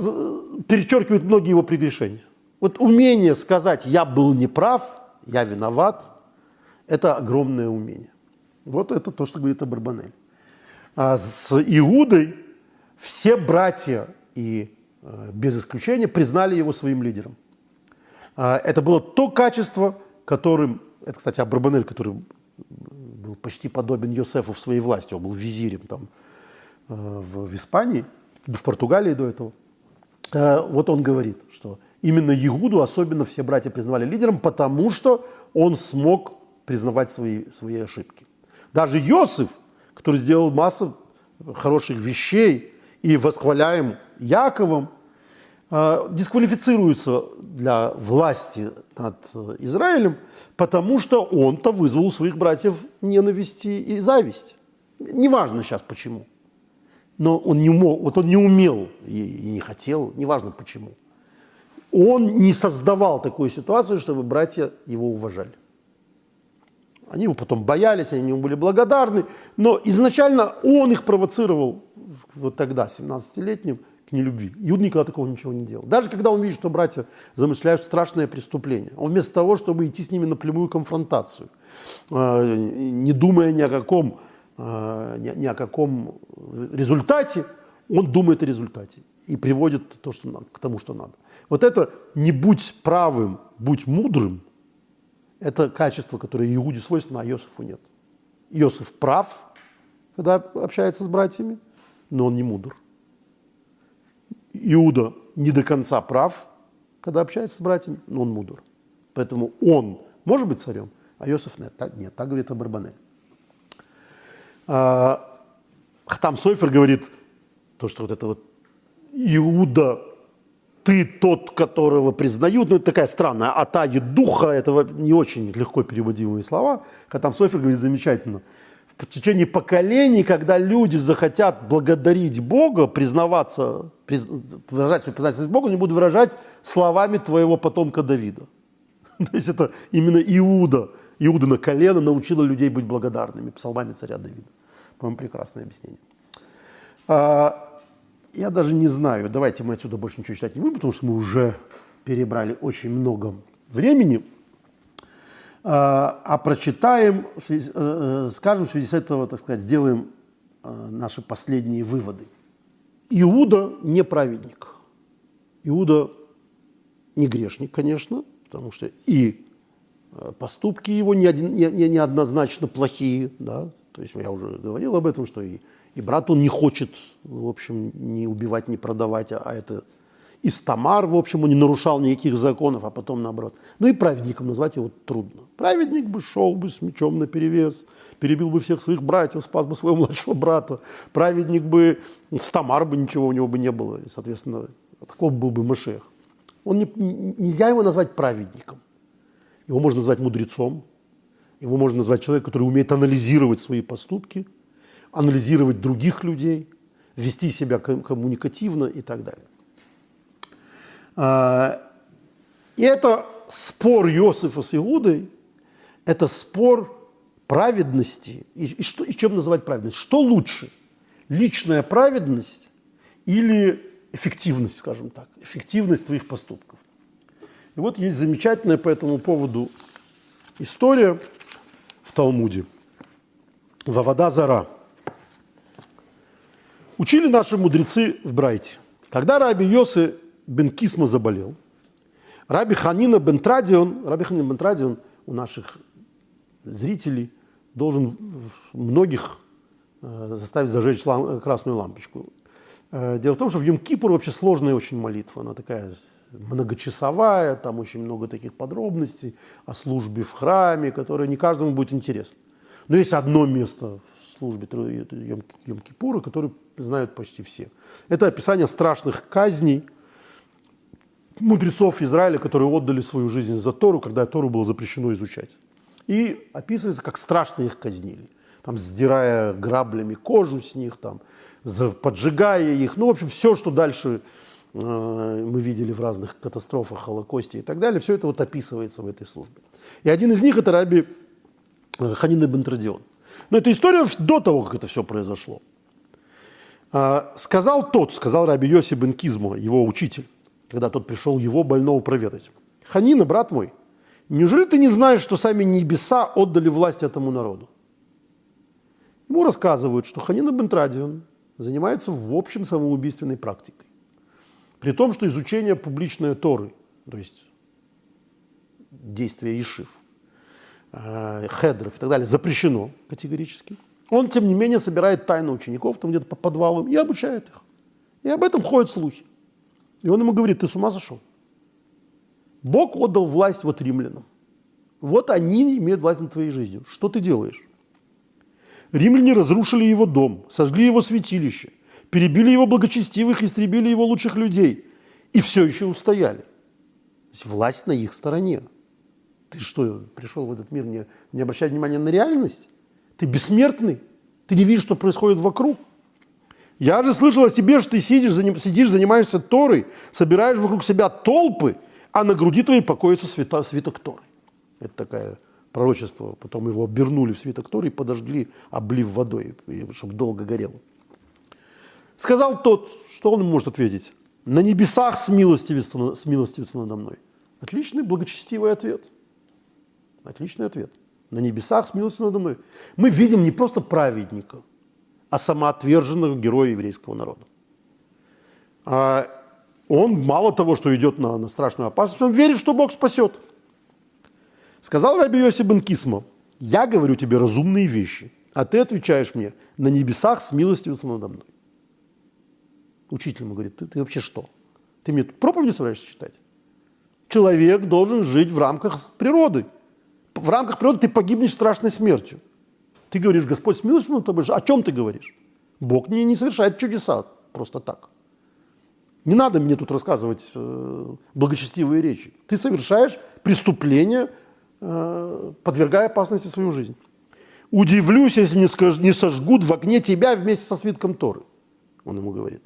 перечеркивает многие его прегрешения. Вот умение сказать «я был неправ», «я виноват» – это огромное умение. Вот это то, что говорит Абарбанель. А с Иудой все братья и э, без исключения признали его своим лидером. А это было то качество, которым, это, кстати, Абрабанель, который был почти подобен Йосефу в своей власти, он был визирем там э, в, Испании, в Португалии до этого. Э, вот он говорит, что именно Иуду особенно все братья признавали лидером, потому что он смог признавать свои, свои ошибки. Даже Иосиф, который сделал массу хороших вещей и восхваляем Яковом, э, дисквалифицируется для власти над Израилем, потому что он-то вызвал у своих братьев ненависти и зависть. Неважно сейчас почему. Но он не, мог, вот он не умел и не хотел, неважно почему. Он не создавал такую ситуацию, чтобы братья его уважали. Они его потом боялись, они ему были благодарны, но изначально он их провоцировал вот тогда, 17-летним, к нелюбви. Иуд никогда такого ничего не делал. Даже когда он видит, что братья замышляют страшное преступление, он вместо того, чтобы идти с ними на прямую конфронтацию, э, не думая ни о каком, э, ни о каком результате, он думает о результате и приводит то, что к тому, что надо. Вот это «не будь правым, будь мудрым» – это качество, которое Иуде свойственно, а Иосифу нет. Иосиф прав, когда общается с братьями, но он не мудр. Иуда не до конца прав, когда общается с братьями, но он мудр. Поэтому он может быть царем, а Иосиф нет. Так, нет, так говорит Абарбанель. Хатам Сойфер говорит, то, что вот это вот Иуда, ты тот, которого признают, ну это такая странная атаги духа, этого не очень легко переводимые слова. Хатам Сойфер говорит замечательно – в течение поколений, когда люди захотят благодарить Бога, признаваться, приз, выражать свою признательность Богу, они будут выражать словами твоего потомка Давида. То есть это именно Иуда. Иуда на колено научила людей быть благодарными псалмами царя Давида. По-моему, прекрасное объяснение. Я даже не знаю, давайте мы отсюда больше ничего читать не будем, потому что мы уже перебрали очень много времени. А, а прочитаем, э, э, скажем, в связи с этого, так сказать, сделаем э, наши последние выводы. Иуда не праведник. Иуда не грешник, конечно, потому что и поступки его неоднозначно плохие, да, то есть я уже говорил об этом, что и, и брат он не хочет, в общем, не убивать, не продавать, а, а это Истамар, в общем, он не нарушал никаких законов, а потом наоборот. Ну и праведником назвать его трудно. Праведник бы шел бы с мечом на перевес, перебил бы всех своих братьев, спас бы своего младшего брата. Праведник бы, Стамар бы ничего у него бы не было. И, соответственно, таков был бы Машех. Он не, нельзя его назвать праведником. Его можно назвать мудрецом. Его можно назвать человеком, который умеет анализировать свои поступки, анализировать других людей, вести себя коммуникативно и так далее. А, и это спор Иосифа с Иудой, это спор праведности. И, и, что, и чем называть праведность? Что лучше? Личная праведность или эффективность, скажем так, эффективность твоих поступков? И вот есть замечательная по этому поводу история в Талмуде. Вавада Зара. Учили наши мудрецы в Брайте. Когда Раби Йосы бен Кисма заболел. Раби Ханина бен Традион, Раби Ханина бен Традион у наших зрителей должен многих э, заставить зажечь лам, красную лампочку. Э, дело в том, что в Йом-Кипур вообще сложная очень молитва. Она такая многочасовая, там очень много таких подробностей о службе в храме, которые не каждому будет интересно. Но есть одно место службе Йом-Кипура, который знают почти все. Это описание страшных казней мудрецов Израиля, которые отдали свою жизнь за Тору, когда Тору было запрещено изучать. И описывается, как страшно их казнили. Там, сдирая граблями кожу с них, там, поджигая их. Ну, в общем, все, что дальше э, мы видели в разных катастрофах, Холокосте и так далее, все это вот описывается в этой службе. И один из них – это раби э, Ханин ибн. Но это история до того, как это все произошло. А, сказал тот, сказал раби Йоси бен Кизмо, его учитель, когда тот пришел его больного проведать. Ханина, брат мой, неужели ты не знаешь, что сами небеса отдали власть этому народу? Ему рассказывают, что Ханина бен Традион занимается в общем самоубийственной практикой. При том, что изучение публичной Торы, то есть действия Ишив, э, хедров и так далее, запрещено категорически. Он, тем не менее, собирает тайны учеников там где-то по подвалам и обучает их. И об этом ходят слухи. И он ему говорит, ты с ума сошел? Бог отдал власть вот римлянам. Вот они имеют власть над твоей жизнью. Что ты делаешь? Римляне разрушили его дом, сожгли его святилище, перебили его благочестивых, истребили его лучших людей. И все еще устояли. То есть власть на их стороне. Ты что, пришел в этот мир не, не обращать внимания на реальность? Ты бессмертный? Ты не видишь, что происходит вокруг? Я же слышал о тебе, что ты сидишь, сидишь занимаешься Торой, собираешь вокруг себя толпы, а на груди твоей покоится свято, свиток Торы. Это такая пророчество, потом его обернули в свиток Торы и подожгли, облив водой, чтобы долго горело. Сказал тот, что он может ответить? На небесах смилостивится, смилостивится надо мной. Отличный, благочестивый ответ. Отличный ответ. На небесах смилостивится надо мной. Мы видим не просто праведника, а самоотверженного героя еврейского народа. А он мало того, что идет на, на страшную опасность, он верит, что Бог спасет. Сказал Раби Йоси бен Кисмо, я говорю тебе разумные вещи, а ты отвечаешь мне, на небесах смилостивится надо мной. Учитель ему говорит, ты, ты вообще что? Ты мне проповеди собираешься читать? Человек должен жить в рамках природы. В рамках природы ты погибнешь страшной смертью. Ты говоришь, Господь смилостив над тобой. О чем ты говоришь? Бог не, не совершает чудеса просто так. Не надо мне тут рассказывать э, благочестивые речи. Ты совершаешь преступление Э, подвергая опасности свою жизнь. Удивлюсь, если не, скаж, не сожгут в огне тебя вместе со свитком Торы, он ему говорит.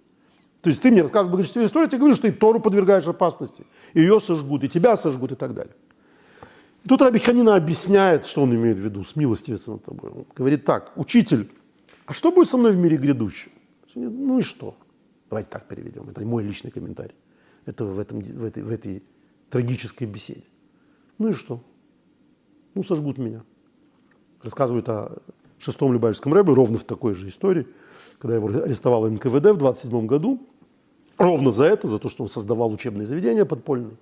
То есть ты мне рассказываешь благочестивую историю, ты говоришь, что ты Тору подвергаешь опасности, ее сожгут, и тебя сожгут, и так далее. И тут Раби Ханина объясняет, что он имеет в виду, с милостивится над тобой. Он говорит так, учитель, а что будет со мной в мире грядущем? Ну и что? Давайте так переведем. Это мой личный комментарий. Это в, этом, в, этой, в этой трагической беседе. Ну и что? ну, сожгут меня. Рассказывают о шестом Любавичском рэбе ровно в такой же истории, когда его арестовало НКВД в 27 году, ровно за это, за то, что он создавал учебные заведения подпольные.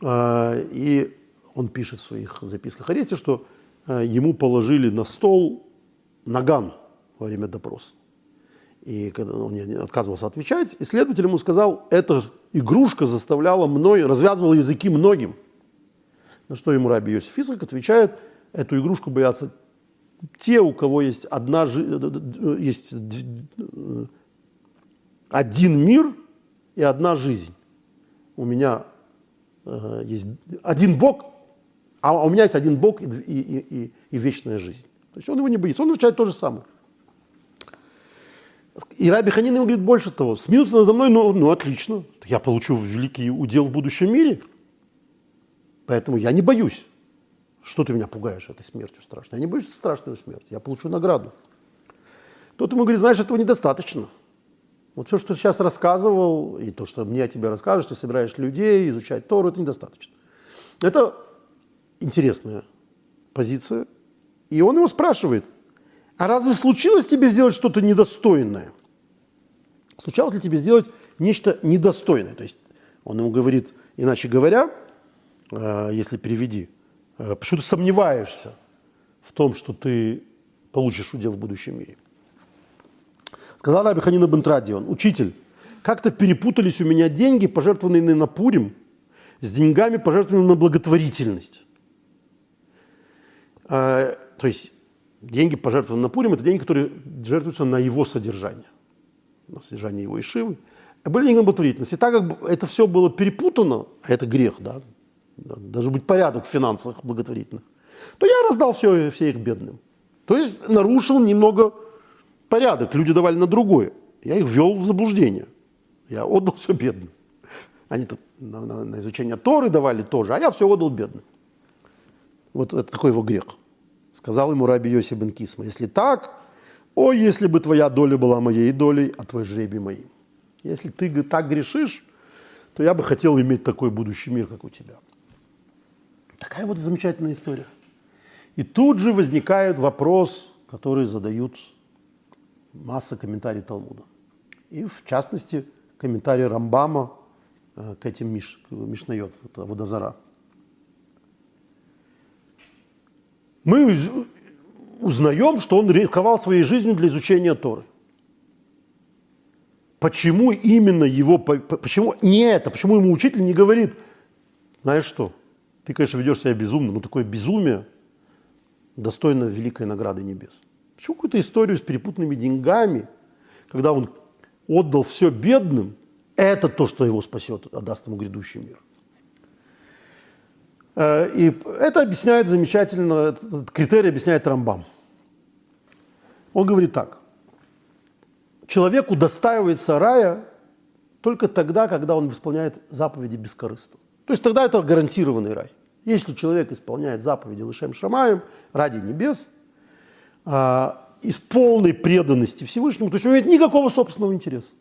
А, и он пишет в своих записках аресте, что а, ему положили на стол наган во время допроса. И когда он отказывался отвечать, исследователь ему сказал, эта игрушка заставляла мной, развязывала языки многим. На что ему Раби Йосиф Исхак отвечает, эту игрушку боятся те, у кого есть, одна, есть один мир и одна жизнь. У меня э, есть один Бог, а у меня есть один Бог и, и, и, и вечная жизнь. То есть он его не боится. Он отвечает то же самое. И Раби Ханин ему говорит больше того, смеются надо мной, ну, ну отлично, я получу великий удел в будущем мире – Поэтому я не боюсь. Что ты меня пугаешь этой смертью страшной? Я не боюсь страшную смерть. Я получу награду. Тот ему говорит, знаешь, этого недостаточно. Вот все, что ты сейчас рассказывал, и то, что мне о тебе расскажешь, ты собираешь людей, изучать Тору, это недостаточно. Это интересная позиция. И он его спрашивает, а разве случилось тебе сделать что-то недостойное? Случалось ли тебе сделать нечто недостойное? То есть он ему говорит, иначе говоря, Э, если переведи, э, почему ты сомневаешься в том, что ты получишь удел в будущем мире. Сказал Раби Ханина Бентрадион, учитель, как-то перепутались у меня деньги, пожертвованные на Пурим, с деньгами, пожертвованными на благотворительность. А, то есть деньги, пожертвованные Пурим, это деньги, которые жертвуются на его содержание, на содержание его Ишивы. А были деньги на благотворительность. И так как это все было перепутано, а это грех, да, должен быть порядок в финансах благотворительных, то я раздал все, все их бедным. То есть нарушил немного порядок, люди давали на другое. Я их ввел в заблуждение. Я отдал все бедным. Они на, на, на изучение Торы давали тоже, а я все отдал бедным. Вот это такой его грех. Сказал ему раби Йоси бен Кисма, если так, о, если бы твоя доля была моей долей, а твой жребий моим. Если ты так грешишь, то я бы хотел иметь такой будущий мир, как у тебя. Такая вот замечательная история. И тут же возникает вопрос, который задают масса комментариев Талмуда. И в частности, комментарий Рамбама э, к этим миш, Мишнайот, это Водозара. Мы узнаем, что он рисковал своей жизнью для изучения Торы. Почему именно его, почему не это, почему ему учитель не говорит, знаешь что, ты, конечно, ведешь себя безумно, но такое безумие достойно великой награды небес. Почему какую-то историю с перепутанными деньгами, когда он отдал все бедным, это то, что его спасет, отдаст ему грядущий мир. Э, и это объясняет замечательно, этот критерий объясняет Рамбам. Он говорит так. Человек удостаивается рая только тогда, когда он исполняет заповеди бескорыстно. То есть тогда это гарантированный рай. Если человек исполняет заповеди Лышем Шамаем ради небес, а, из полной преданности Всевышнему, то есть у него нет никакого собственного интереса,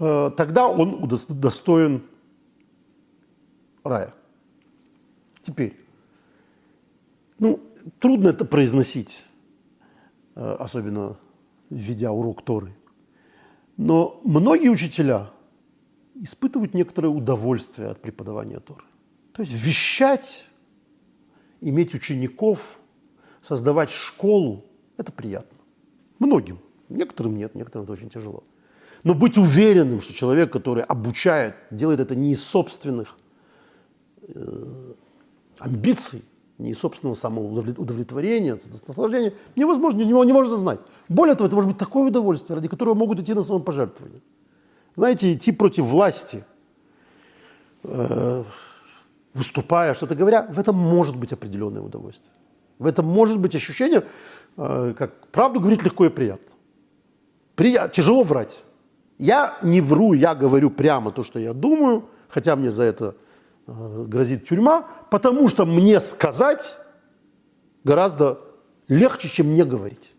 а, тогда он достоин рая. Теперь, ну, трудно это произносить, а, особенно введя урок Торы. Но многие учителя – испытывают некоторое удовольствие от преподавания Торы. То есть вещать, иметь учеников, создавать школу – это приятно. Многим. Некоторым нет, некоторым это очень тяжело. Но быть уверенным, что человек, который обучает, делает это не из собственных э, амбиций, не собственного самоудовлетворения, наслаждения, невозможно, не, не можно знать. Более того, это может быть такое удовольствие, ради которого могут идти на самопожертвование. Знаете, идти против власти, э, выступая, что-то говоря, в этом может быть определенное удовольствие. В этом может быть ощущение, э, как правду говорить легко и приятно. Прия... Тяжело врать. Я не вру, я говорю прямо то, что я думаю, хотя мне за это грозит тюрьма, потому что мне сказать гораздо легче, чем мне говорить.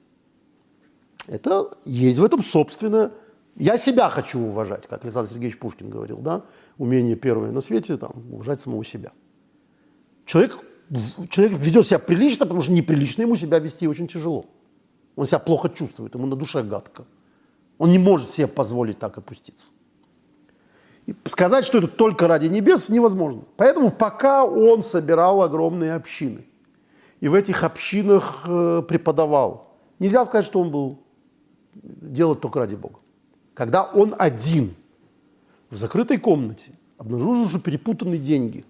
Это есть в этом собственное я себя хочу уважать, как Александр Сергеевич Пушкин говорил, да, умение первое на свете, там, уважать самого себя. Человек, человек ведет себя прилично, потому что неприлично ему себя вести очень тяжело. Он себя плохо чувствует, ему на душе гадко. Он не может себе позволить так опуститься. Сказать, что это только ради небес, невозможно. Поэтому пока он собирал огромные общины, и в этих общинах э, преподавал, нельзя сказать, что он был делать только ради Бога когда он один в закрытой комнате обнаружил уже перепутанные деньги.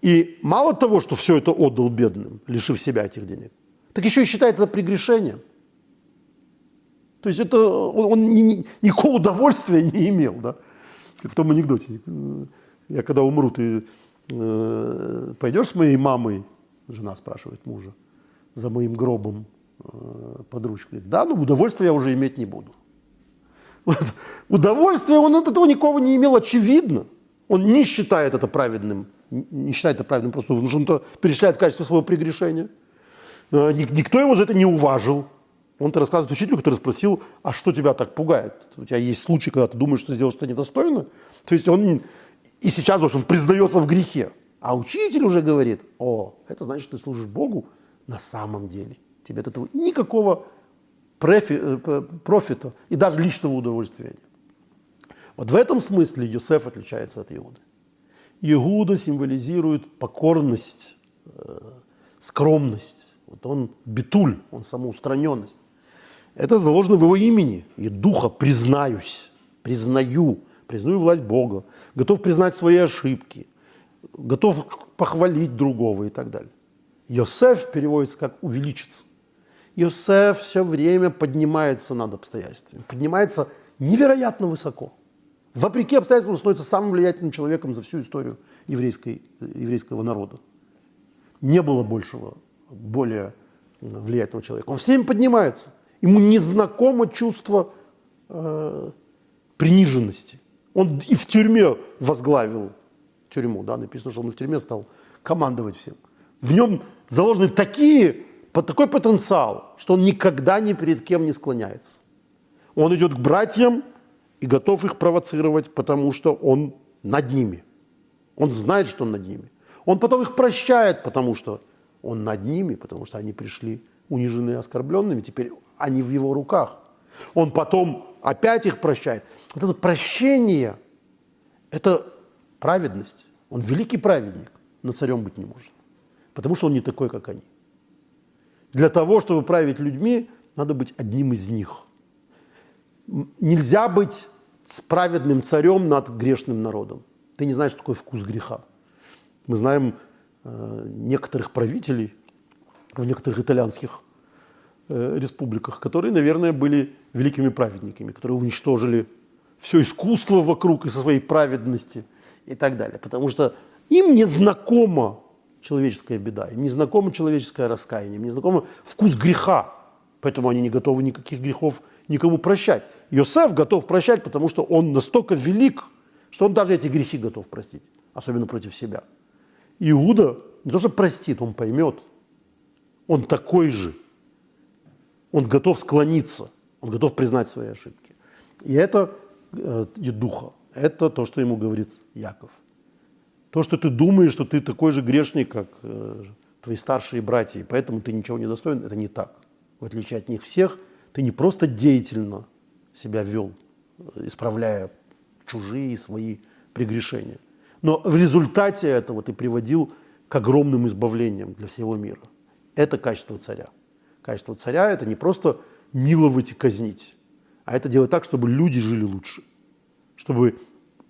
И мало того, что все это отдал бедным, лишив себя этих денег, так еще и считает это прегрешением. То есть это он, он ни, ни, никакого удовольствия не имел, да? Как в том анекдоте. Я когда умру, ты э, пойдешь с моей мамой, жена спрашивает мужа, за моим гробом э, под. Говорит, да, но удовольствия я уже иметь не буду. Вот. Удовольствия он от этого никого не имел, очевидно. Он не считает это праведным, не считает это праведным просто, потому что он это перечисляет в качестве своего прегрешения. А, никто его за это не уважил. Он-то рассказывает учителю, который спросил, а что тебя так пугает? У тебя есть случай, когда ты думаешь, что ты сделал что-то недостойно? То есть он и сейчас он признается в грехе. А учитель уже говорит, о, это значит, что ты служишь Богу на самом деле. Тебе от этого никакого Э, профита и даже личного удовольствия нет. Вот в этом смысле Юсеф отличается от Иуды. Иуда символизирует покорность, э, скромность. Вот он битуль, он самоустраненность. Это заложено в его имени и духа «признаюсь», «признаю», «признаю власть Бога», готов признать свои ошибки, готов похвалить другого и так далее. Йосеф переводится как «увеличиться». Йосеф все время поднимается над обстоятельствами, поднимается невероятно высоко. Вопреки обстоятельствам он становится самым влиятельным человеком за всю историю еврейской, еврейского народа. Не было большего, более влиятельного человека. Он все время поднимается. Ему незнакомо чувство э, приниженности. Он и в тюрьме возглавил тюрьму, да, написано, что он в тюрьме стал командовать всем. В нем заложены такие, такой потенциал, что он никогда ни перед кем не склоняется. Он идет к братьям и готов их провоцировать, потому что он над ними. Он знает, что он над ними. Он потом их прощает, потому что он над ними, потому что они пришли униженные оскорбленными, теперь они в его руках. Он потом опять их прощает. Вот это прощение – это праведность. Он великий праведник, но царем быть не может, потому что он не такой, как они. Для того, чтобы править людьми, надо быть одним из них. Нельзя быть праведным царем над грешным народом. Ты не знаешь, такой вкус греха. Мы знаем э, некоторых правителей в некоторых итальянских э, республиках, которые, наверное, были великими праведниками, которые уничтожили все искусство вокруг и со своей праведности и так далее. Потому что им не знакома человеческая беда, им не знакомо человеческое раскаяние, им не знакомо вкус греха. Поэтому они не готовы никаких грехов никому прощать. Йосеф готов прощать, потому что он настолько велик, что он даже эти грехи готов простить, особенно против себя. Иуда не то, что простит, он поймет. Он такой же. Он готов склониться, он готов признать свои ошибки. И это э, духа. Это то, что ему говорит Яков. То, что ты думаешь, что ты такой же грешник, как э, твои старшие братья, и поэтому ты ничего не достоин, это не так. В отличие от них всех, ты не просто деятельно себя вел, исправляя чужие свои прегрешения, но в результате этого ты приводил к огромным избавлениям для всего мира. Это качество царя. Качество царя – это не просто миловать и казнить, а это делать так, чтобы люди жили лучше, чтобы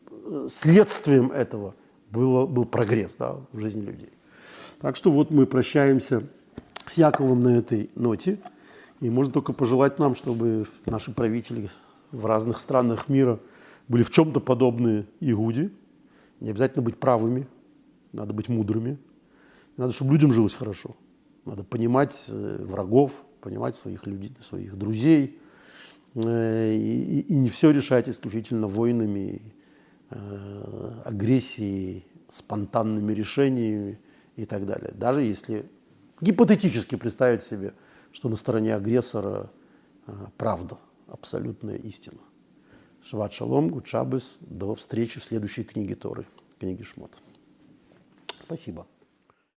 э, следствием этого было, был прогресс да, в жизни людей. Так что вот мы прощаемся с Яковом на этой ноте. И можно только пожелать нам, чтобы наши правители в разных странах мира были в чем-то подобны Иуде. Не обязательно быть правыми, надо быть мудрыми. Надо, чтобы людям жилось хорошо. Надо понимать э, врагов, понимать своих людей, своих друзей. Э, и, и не все решать исключительно войнами, э, агрессией, спонтанными решениями и так далее. Даже если гипотетически представить себе – что на стороне агрессора правда, абсолютная истина. Шват шалом, гудшабыс, до встречи в следующей книге Торы, книге Шмот. Спасибо.